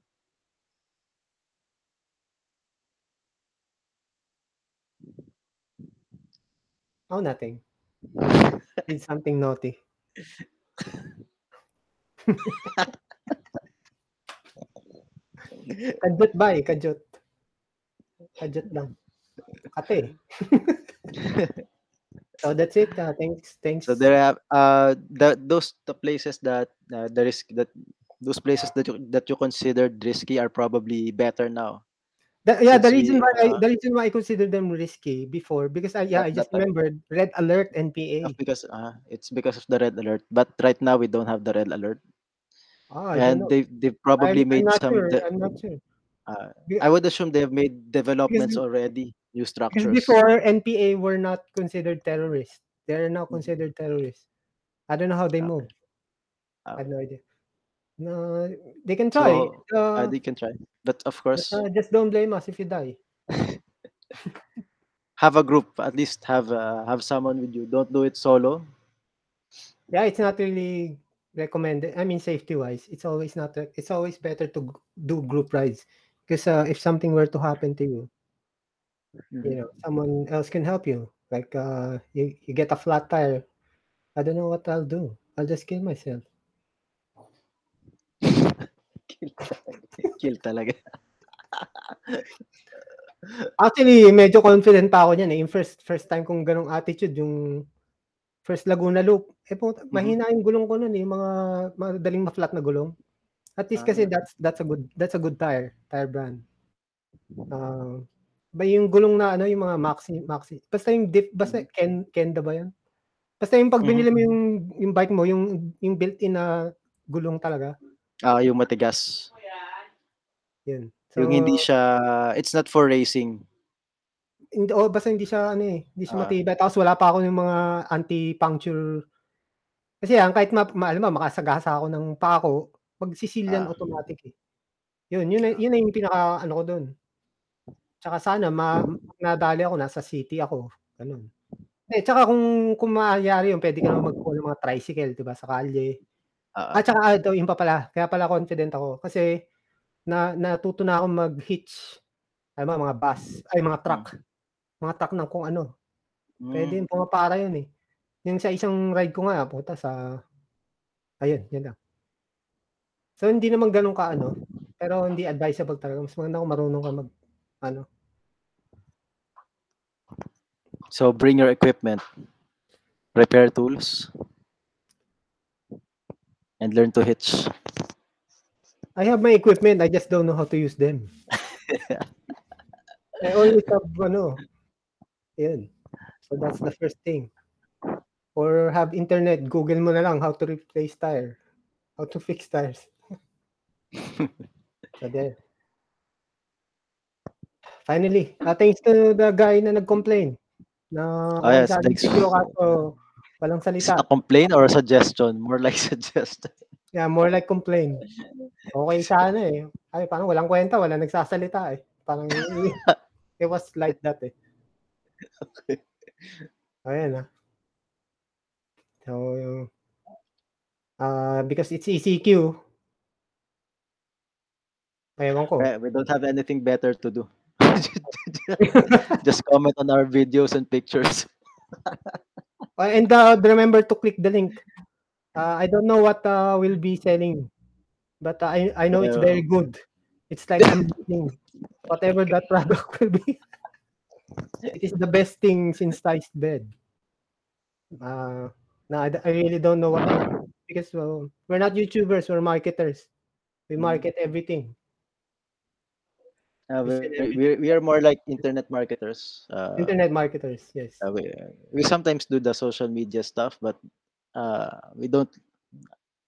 Oh, nothing. Did something naughty. Kajot ba eh? Kajot. Kajot lang. Kate. so that's it. Uh, thanks. Thanks. So there have uh the those the places that uh, the risk that those places that you that you considered risky are probably better now. The- yeah, the reason why I, uh, the reason why I consider them risky before because I yeah I just remembered red alert NPA. Because uh, it's because of the red alert. But right now we don't have the red alert, Ah, and they they probably I'm, made I'm not some. sure. de- I'm not sure. uh, I would assume they have made developments be- already, new structures. before NPA were not considered terrorists. They're now Mm. considered terrorists. I don't know how they Okay. move. I Ah. have no idea. No, they can try. So, uh, uh, they can try, but of course, uh, just don't blame us if you die. have a group. At least have uh, have someone with you. Don't do it solo. Yeah, it's not really recommended. I mean, safety wise, it's always not. re- It's always better to g- do group rides because uh, if something were to happen to you, Mhm. you know, someone else can help you. Like uh, you, you get a flat tire, I don't know what I'll do. I'll just kill myself. Kill talaga. Actually, medyo confident pa ako niyan eh. Yung first first time kong ganong attitude, yung first Laguna Loop. Eh po, Mhm. mahina yung gulong ko noon eh, yung mga madaling ma-flat na gulong. At least kasi Ah. that's that's a good that's a good tire, tire brand. Ah, ba yung gulong na ano, yung mga Maxi Maxi. Basta yung dip, basta Ken Kenda ba 'yan? Basta yung pag binili mo yung yung bike mo, yung yung built-in na gulong talaga. Ah, yung matigas. Yun. yung hindi So, siya, it's not for racing. hindi oh, basta hindi siya ano eh, hindi siya Ah. matibay. Tapos wala pa ako yung mga anti-puncture. Kasi yan, kahit ma, ma alam mo, makasagasa ako ng paa ko, magsisil yan Ah. automatic eh. Yun, yun, na- yun na yung pinaka ano ko doon. Tsaka sana ma, nadali ako, nasa city ako. Ganun. Eh, tsaka kung, kung maaari yun, pwede ka naman magkuha ng mga tricycle, di ba, sa kalye. Ah, At saka, ah, ito, yun pa pala. Kaya pala confident ako. Kasi, na, natuto na akong mag-hitch. Ay, mga, mga bus. Ay, mga truck. Mga truck ng kung ano. Pwede mm, yun, pumapara yun eh. Yung sa isang ride ko nga, puta sa... Ayun, yun lang. So, hindi naman ganun ka ano. Pero hindi advisable talaga. Mas maganda kung marunong ka mag... Ano. So bring your equipment, repair tools, and learn to hitch. I have my equipment, I just don't know how to use them. I always have, ano, yun. So that's the first thing. Or have internet, Google mo na lang how to replace tire. How to fix tires. so there. Finally, uh, thanks to the guy na nag-complain. Na Oh, yes, thanks. video kaso walang Is salita. it a complaint or a suggestion? More like suggestion. Yeah, more like complain. Okay sana eh. Ay, parang walang kwenta, wala nagsasalita eh. Parang it was like that eh. Okay. Ayan ah. So, uh, because it's ECQ, ewan ko. Eh, We don't have anything better to do. Just comment on our videos and pictures. Uh, and uh, remember to click the link. Uh, I don't know what uh, will be selling, but uh, I I know it's very good. It's like. Whatever that product will be, it is the best thing since sliced bed. Uh, no, I, I really don't know what because well, we're not YouTubers, we're marketers. We Mm. market everything. Uh, We we, we, we are more like internet marketers. Uh, Internet marketers, yes. uh, we, we sometimes do the social media stuff, but uh, we don't.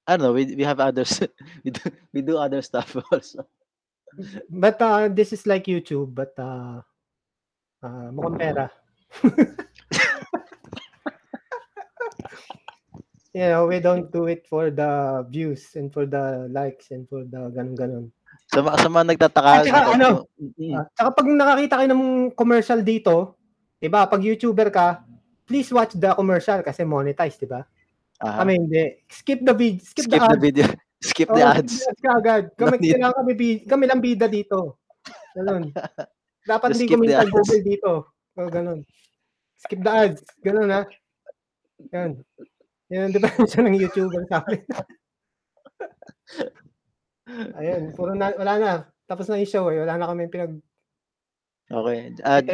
I don't know. We, we have others. we do we do other stuff also. But uh, this is like YouTube, but uh, uh, mukhang pera. you know, we don't do it for the views and for the likes and for the ganun-ganun. Sa mga, sa mga nagtataka. At saka ano, Ah, saka pag nakakita kayo ng commercial dito, 'di ba? Pag YouTuber ka, please watch the commercial kasi monetized, 'di ba? Aha. Kami hindi. Skip the vid, skip, skip the the ads. video. Skip the ads. skip the ads agad. Kami kailangan kami kami lang bida dito. Ganun. Dapat hindi the kumita. Google dito. O ganun. Skip the ads. Ganun ha. Yan. Yan ang diferensya ng YouTuber sa amin. Ayun, puro na, wala na. Tapos na yung show eh. Wala na kami pinag... Okay. Ah,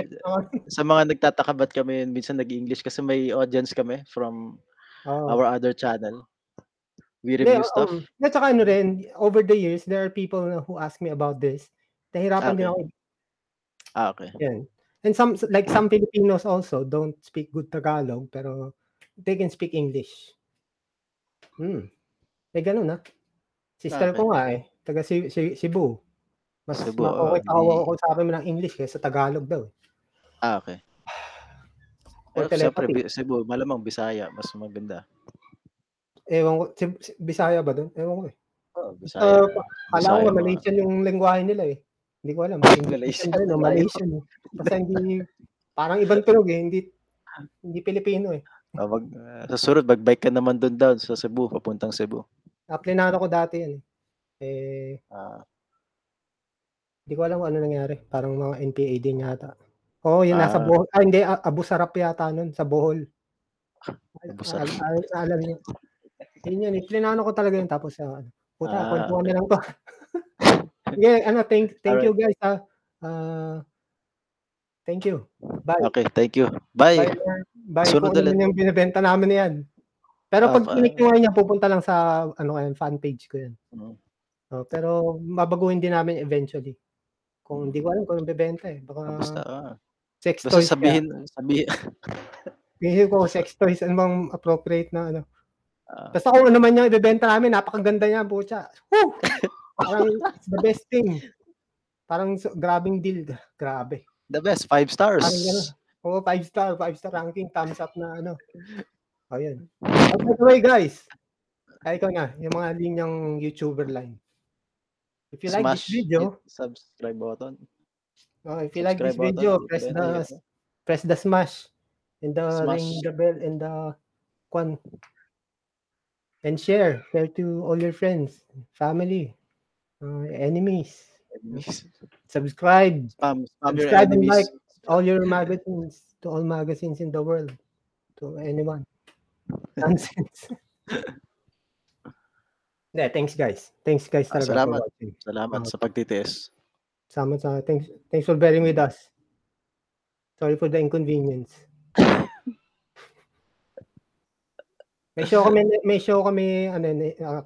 sa mga nagtataka ba't kami minsan nag-English kasi may audience kami from Oh. our other channel. We Hindi, review stuff. um, at saka ano rin, over the years, there are people who ask me about this. Nahirapan din Okay. ako. Ah, okay. Yan. And some, like some Filipinos also don't speak good Tagalog, pero they can speak English. Hmm. Eh, ganun ah. Sister ko nga eh. Taga si, si, Cebu. Mas Cebu, ma- oh, okay ako di- ako sa mo ng English kaysa Tagalog daw. eh. Ah, okay. Or Siyempre, telepathy. Bi- Cebu, malamang Bisaya, mas maganda. Ewan ko, Bisaya ba doon? Ewan ko eh. Oh, Uh, Bisaya. Alam ko, Bisaya, mga- Malaysian yung lingwahe nila eh. Hindi ko alam. Malaysian. Malaysian din, o Malaysian. Basta hindi, parang ibang tunog eh. Hindi, hindi Pilipino eh. Oh, wag, ah, sa sunod, mag-bike ka naman doon down sa Cebu, papuntang Cebu. Aplinado ko dati yan eh. Eh, Ah, hindi ko alam kung ano nangyari. Parang mga NPA din yata. Oo, oh, yun nasa Ah. Bohol. Ah, hindi, ah, Abu Sarap yata nun, sa Bohol. Abusan. Al- al- alam niyo. Yun yun. Plinano ko talaga yun. Tapos, uh, puta, Ah, kwentuhan na lang to. yeah, ano, thank, thank you guys, ha. Uh, thank you. Bye. Okay, thank you. Bye. Bye. Bye. Sunod ano ulit. yung binibenta namin na yan. Pero pag pa- click nyo ngayon pupunta lang sa, ano yan, fan page ko yan. Mm. Oh, pero mabaguhin din namin eventually. Kung hindi ko alam kung bebenta eh. Baka Basta, ah. Sex basta toys. sabihin, sabihin, Kaya, ko sex toys, ano bang appropriate na ano. ah, Basta kung ano man yung ibebenta namin, napakaganda niya, bucha. Woo! Parang it's the best thing. Parang so, grabing deal. Grabe. the best, five stars. Parang gano'n. Oo, five star, five star ranking, thumbs up na ano. Oh, by the way, guys, ay ikaw na, yung mga linyang YouTuber line. If you like Smash this video, subscribe button. Oh, if you like this video, button, press the bell, press the smash and the Smash. ring the bell and the kwan and share share to all your friends family uh, enemies Enemies. subscribe Spam, spam Subscribe and like. all your magazines to all magazines in the world to anyone nonsense yeah thanks guys thanks guys Ah, salamat. Salamat Ah. sa pagtitiis. Sama sa thanks thanks for bearing with us sorry for the inconvenience May show kami may show kami ano ah,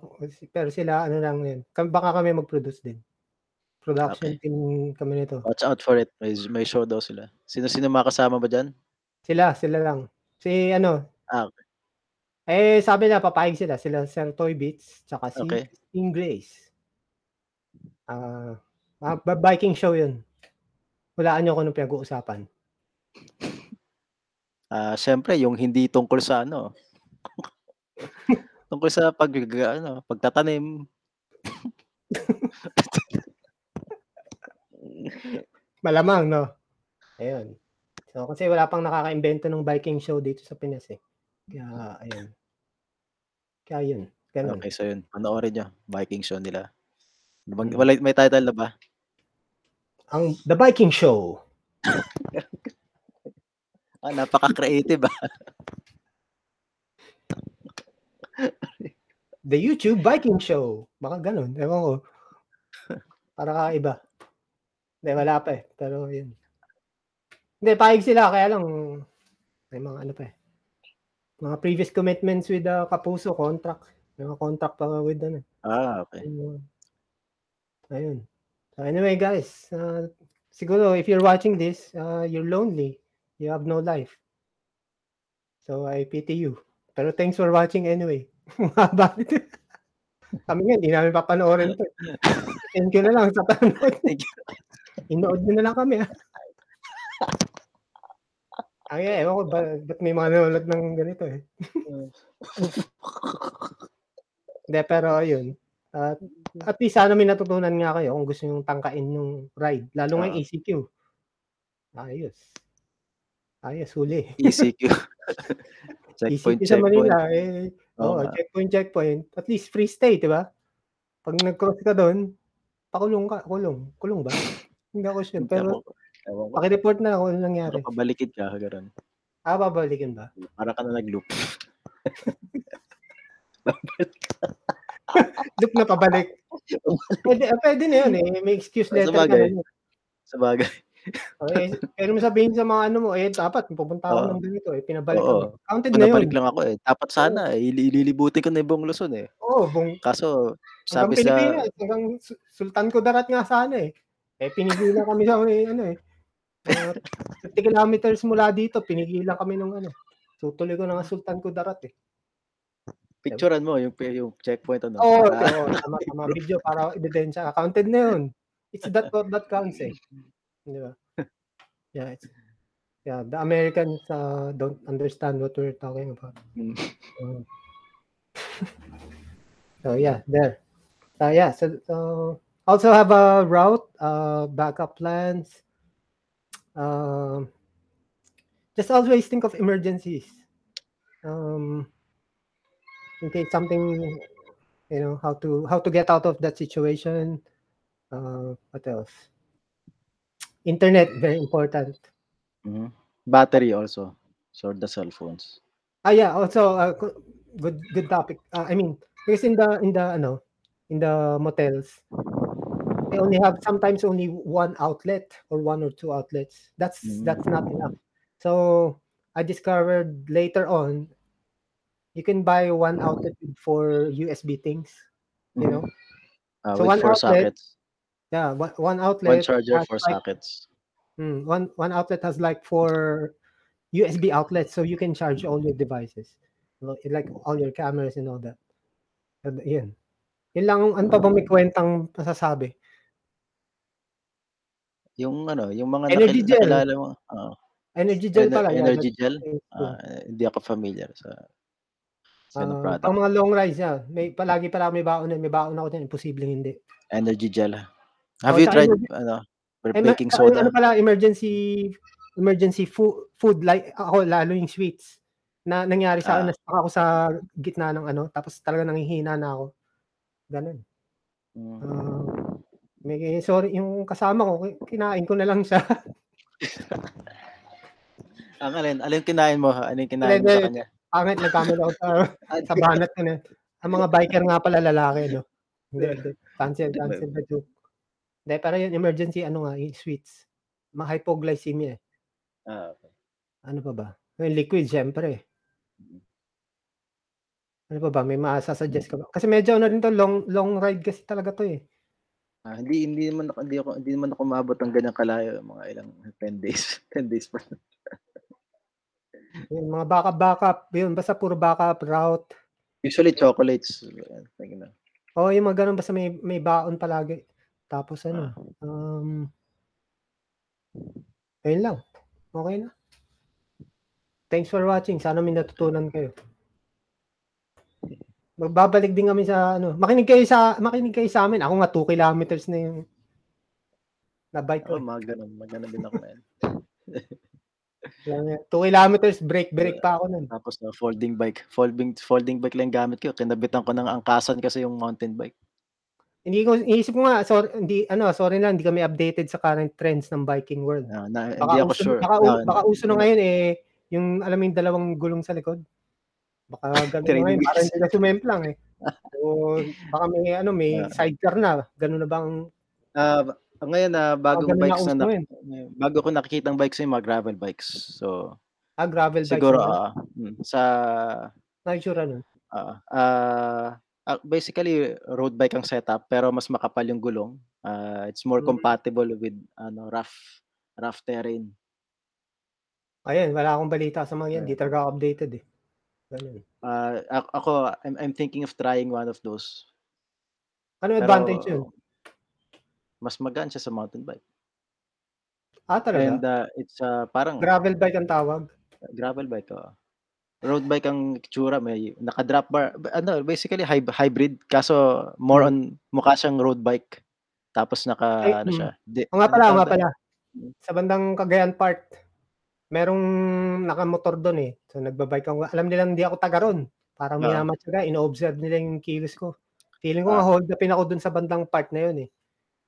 pero sila ano lang yun. Baka kami mag-produce din. Production Okay. team kami nito. Watch out for it. May, may show daw sila. Sino-sino mga kasama ba dyan? Sila, sila lang. Si ano, Ah, okay. eh sabi na papayag sila, sila Sir Toy Beats tsaka si Okay. Grace. Ah, uh, biking show 'yun. Walaan niyo kung anong pinag-uusapan. Ah, syempre yung hindi tungkol sa ano. tungkol sa pag ano, pagtatanim. Malamang, no? Ayun. So, kasi wala pang nakaka-invento ng biking show dito sa Pinas eh. Kaya, ayun. Kaya yun. Ganun. Okay, so yun. Panoorin nyo. Viking show nila. Mm. Wala, may title na ba? Ang The Biking Show. Ah, napaka-creative ah. The YouTube Biking Show. Baka ganun. Ewan ko. Para kakaiba. Hindi, wala pa eh. Pero yun. Hindi, pahig sila. Kaya lang, may mga ano pa eh. Mga previous commitments with the Kapuso contract. May mga contract pa with ano. Ah, okay. Ayun. Ayun. So anyway, guys, uh, siguro if you're watching this, uh, you're lonely. You have no life. So I pity you. Pero thanks for watching anyway. Ito. Kami nga, hindi namin papanoorin to. Thank you na lang sa you. Inood nyo na lang kami. Ha? Ay, eh, ewan ko, ba, ba't may mga nanonood ng ganito eh. Hindi, pero ayun. At at least sana may natutunan nga kayo kung gusto nyo tangkain yung ride. Lalo nga yung Ah. ECQ. Ayos. Ayos, huli. ECQ. checkpoint, ECQ sa checkpoint. Manila, eh, Oo oh, nga. checkpoint, checkpoint. At least free stay, di ba? Pag nag-cross ka doon, pakulong ka, kulong. Kulong ba? Hindi ako sure. Pero pakireport na ako ano nangyari. Baka pabalikid ka, gano'n. Ah, babalikin ba? Para ka na nag-loop. Look na pabalik. pwede, ah, pwede na yun eh. May excuse letter ka na. yun. Sa bagay. Okay, pero mo sabihin sa mga ano mo, eh, dapat pupunta ako Oo. ng ganito eh. Pinabalik ako. Counted na yun. Pinabalik lang ako eh. Dapat sana eh. ili- Ililibutin ko na yung buong Luzon eh. Oo, bung, Kaso, hanggang sabi sa... Pilipinas, hanggang Su- Sultan Kudarat nga sana eh. Eh, pinigilan kami sa may, ano eh. 50 kilometers mula dito, pinigilan kami nung ano. Tutuloy ko na nga Sultan Kudarat eh. Picturean mo yung, yung checkpoint ano. Oo, para- oh, tama, tama. Video para ebidensya. Counted na yun. It's that what that counts eh. Di ba? Yeah, it's, yeah, the Americans uh, don't understand what we're talking about. Mm. Mm. so yeah, there. So yeah, so, so also have a route, uh, backup plans. Um, just always think of emergencies. Um, in case something, you know, how to how to get out of that situation. Uh, what else? Internet very important. Mhm. Battery also. So the cell phones. Ah, yeah. Also, uh, good good topic. Uh, I mean, because in the in the ano, in the motels, they only have sometimes only one outlet or one or two outlets. That's that's not enough. So I discovered later on, you can buy one outlet four USB things. You know, Uh, so one four outlet, sockets. yeah, one, one One outlet charger, four like sockets. mm, one one outlet has like four USB outlets, so you can charge all your devices, like all your cameras and all that. And Yun. Yun lang, ano pa ba may kwentang masasabi? Yung ano, yung mga Energy nakil- gel. nakilala mo. oo. Energy gel Ener- pala. energy gel? Ah, hindi ako familiar sa sa ganung Ah, product. pang mga long rides, yeah. May, palagi pala may baon na, may baon ako din, imposibleng hindi. Energy gel. Have Oh, you tried energy- ano, Eh, baking saka yung ano soda? pala, emergency emergency food, food like ako lalo yung sweets na nangyari sa akin Ah. na ako sa gitna ng ano tapos talaga nanghihina na ako. Ganun. Ah, may sorry yung kasama ko ki- kinain ko na lang siya. Ang alin, alin kinain mo? Alin kinain mo Hindi, sa kanya? Pangit nagkamali ako sa sa banat ko na. Ang mga biker nga pala lalaki no. Hindi. Cancel, cancel the joke. Hindi, pero yun, emergency, ano nga, yung sweets. Mga hypoglycemia eh. Ah, okay. Ano pa ba? Yung liquid, syempre. Ano pa ba? May masasuggest ka ba? Kasi medyo ano rin to, long, long ride kasi talaga to eh. Ah, hindi hindi naman ako hindi ako hindi naman ako umabot ng ganyan kalayo, mga ilang 10 days. 10 days pa. Yung mga backup-backup, yun, basta puro backup route. Usually chocolates. Like, you know. O, yung mga ganun, basta may, may baon palagi. Tapos ano, Ah. um, ayun lang. Okay na. Thanks for watching. Sana may natutunan kayo. Magbabalik din kami sa ano. Makinig kayo sa makinig kayo sa amin. Ako nga 2 kilometers na yung na bike ko. Oh, mga ganun, mga ganun din ako man. 2 kilometers break break pa ako nun. Tapos na folding bike. Folding folding bike lang gamit ko. Kinabitan ko ng angkasan kasi yung mountain bike. Hindi ko iisip ko nga sorry hindi ano sorry na hindi kami updated sa current trends ng biking world. Ah, na, Baka hindi ako uso, sure. Baka, Ah, baka uso na ngayon eh yung alam mo yung dalawang gulong sa likod. Baka ganun ngayon, parang hindi na sumemplang eh. So, baka may ano, may Ah. sidecar na. Ganun na bang Ah, ngayon na bagong ganun na bikes na, na bago ko nakikita ng bikes yung mga gravel bikes. So ah, gravel bikes siguro ah, mm, sa Naisura nun. ah ah, ah, basically road bike ang setup pero mas makapal yung gulong. Ah, it's more Mm. compatible with ano rough rough terrain. Ayun, wala akong balita sa mga yan. Yeah. Di talaga updated eh. Ganun. Ah, a- ako I'm, I'm thinking of trying one of those. Ano Pero advantage yun? Mas magaan siya sa mountain bike. Ah, talaga? And ah, it's ah, parang Gravel bike ang tawag? gravel bike oh. Road bike ang tsura may naka-drop bar ba- ano basically hy- hybrid kaso more on mukha siyang road bike. Tapos naka Ay, ano mm. siya. Di, O nga ano pala, o tawag nga pala. Sa bandang Cagayan Park, merong nakamotor doon eh. So nagbabike ako. Alam nilang hindi ako taga ron. Parang Oo. minamatsaga, ino-observe nila yung kilos ko. Feeling ko nga Ah. hold upin ako doon sa bandang park na yun eh.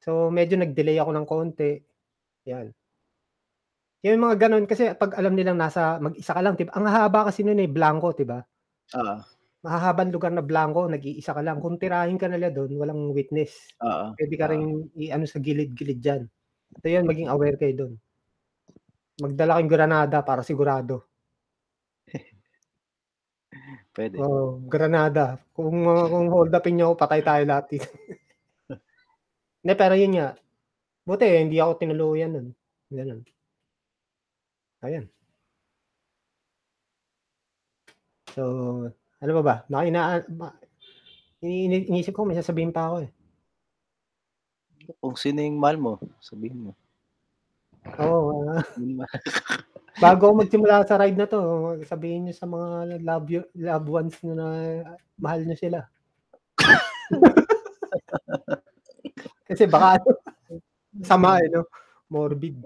So medyo nag-delay ako ng konti. Yan. Yung mga ganun, kasi pag alam nilang nasa mag-isa ka lang, diba? Ang haba kasi nun eh, blanco, diba? Oo. Mahahabang lugar na blanco, nag-iisa ka lang. Kung tirahin ka nila doon, walang witness. Oo. Pwede ka rin i-ano sa gilid-gilid dyan. So yun, maging aware kayo doon. Magdala kayong granada para sigurado. Pwede. Oh, granada. Kung uh, kung hold upin ako, patay tayo lahat dito. Hindi, pero yun nga. Buti, hindi ako tinuluyan nun. Ganun. Ayan. So, ano ba ba? Naka, ina, ma- ini, ini- inisip ko, may sasabihin pa ako eh. Kung sino yung mahal mo, sabihin mo. Oo, Yun ba? bago ako magsimula sa ride na to, sabihin niyo sa mga love, you- loved ones nyo na mahal niyo sila. Kasi baka ano, sama eh, no? Morbid.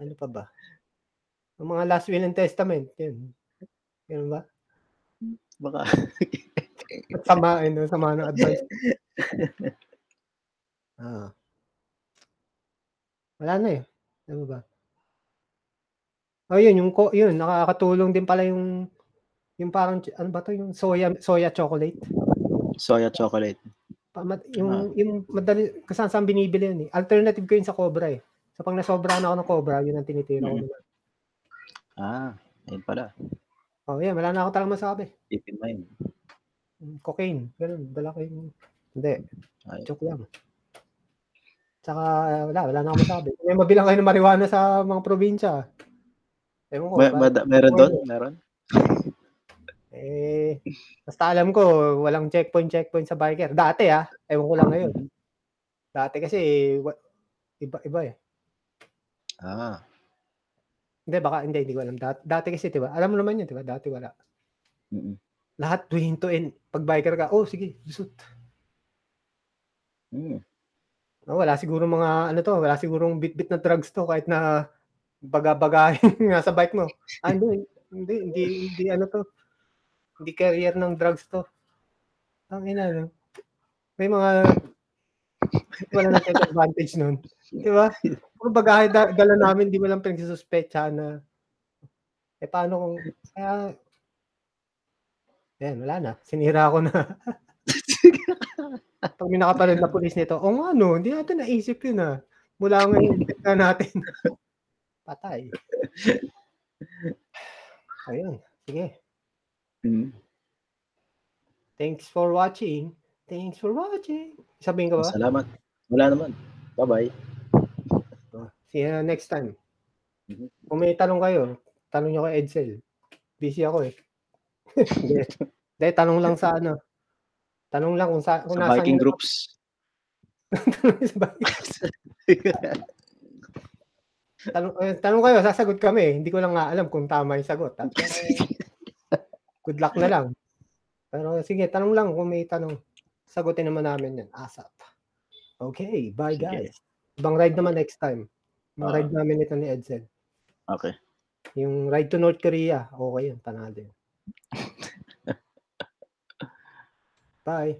Ano pa ba? Ang mga last will and testament, yun. Ganun ba? Baka. At sama eh, no? Sama ng advice. Ah. Wala na eh. Ano ba? Oh, yun, yung ko, yun, nakakatulong din pala yung Yung parang, ano ba to? Yung soya, soya chocolate. Soya chocolate. Pa- ma- yung, yung madali, kasi saan binibili yun eh. Alternative ko yun sa Cobra eh. So pag nasobrahan ako ng Cobra, yun ang tinitira ko Mhm. naman. Ah, ayun pala. Oh, yeah, wala na ako talagang masabi. Keep in mind. Mm, Cocaine, ganun, dala ko yung, hindi, Ay. joke lang. Tsaka, wala, wala na ako masabi. May mabilang kayo ng marijuana sa mga probinsya. Ewan ko, Ma- ba- meron doon? Meron? Eh, basta alam ko, walang checkpoint, checkpoint sa biker. Dati ah, ewan ko lang ngayon. Dati kasi, wa- iba-iba eh. Ah, Hindi, baka, hindi, hindi ko alam. Dati, dati kasi, diba, alam mo naman yun, diba? Dati wala. mm Lahat tuhintuin. Pag biker ka, oh, sige, lusot. mm. Oh, wala siguro mga, ano to, wala sigurong bit-bit na drugs to, kahit na baga-bagahin nga sa bike mo. Ah, hindi, hindi, hindi, hindi, ano to, hindi carrier ng drugs to. Ang ina, no? May mga, wala na take advantage nun. Di ba? Bagahe da- dala namin, di mo lang pinagsususpecha na, eh paano kung, kaya, yan, wala na. Sinira ko na. Pag may nakapanood na pulis nito, o nga no, hindi natin naisip yun ah. Mula ngayon, na natin. Patay. Ayun, sige. Mm. Thanks for watching. Thanks for watching. Sabihin ka ba? Salamat. Wala naman. Bye-bye. See you next time. Mhm. Kung may tanong kayo, tanong nyo kay Edsel. Busy ako eh. Hindi, tanong lang sa ano. Tanong lang kung, sa, kung Sa biking yun- groups. Sa Viking. tanong, eh, tanong kayo, sasagot kami. Hindi ko lang nga alam kung tama yung sagot. good luck na lang. Pero sige, tanong lang kung may tanong. Sagutin naman namin yan. ASAP. Okay, bye Sige. guys. Ibang ride naman next time. Mga Ah. ride namin ito ni Edsel. Okay. Yung ride to North Korea, okay yun, panalo yun. Bye.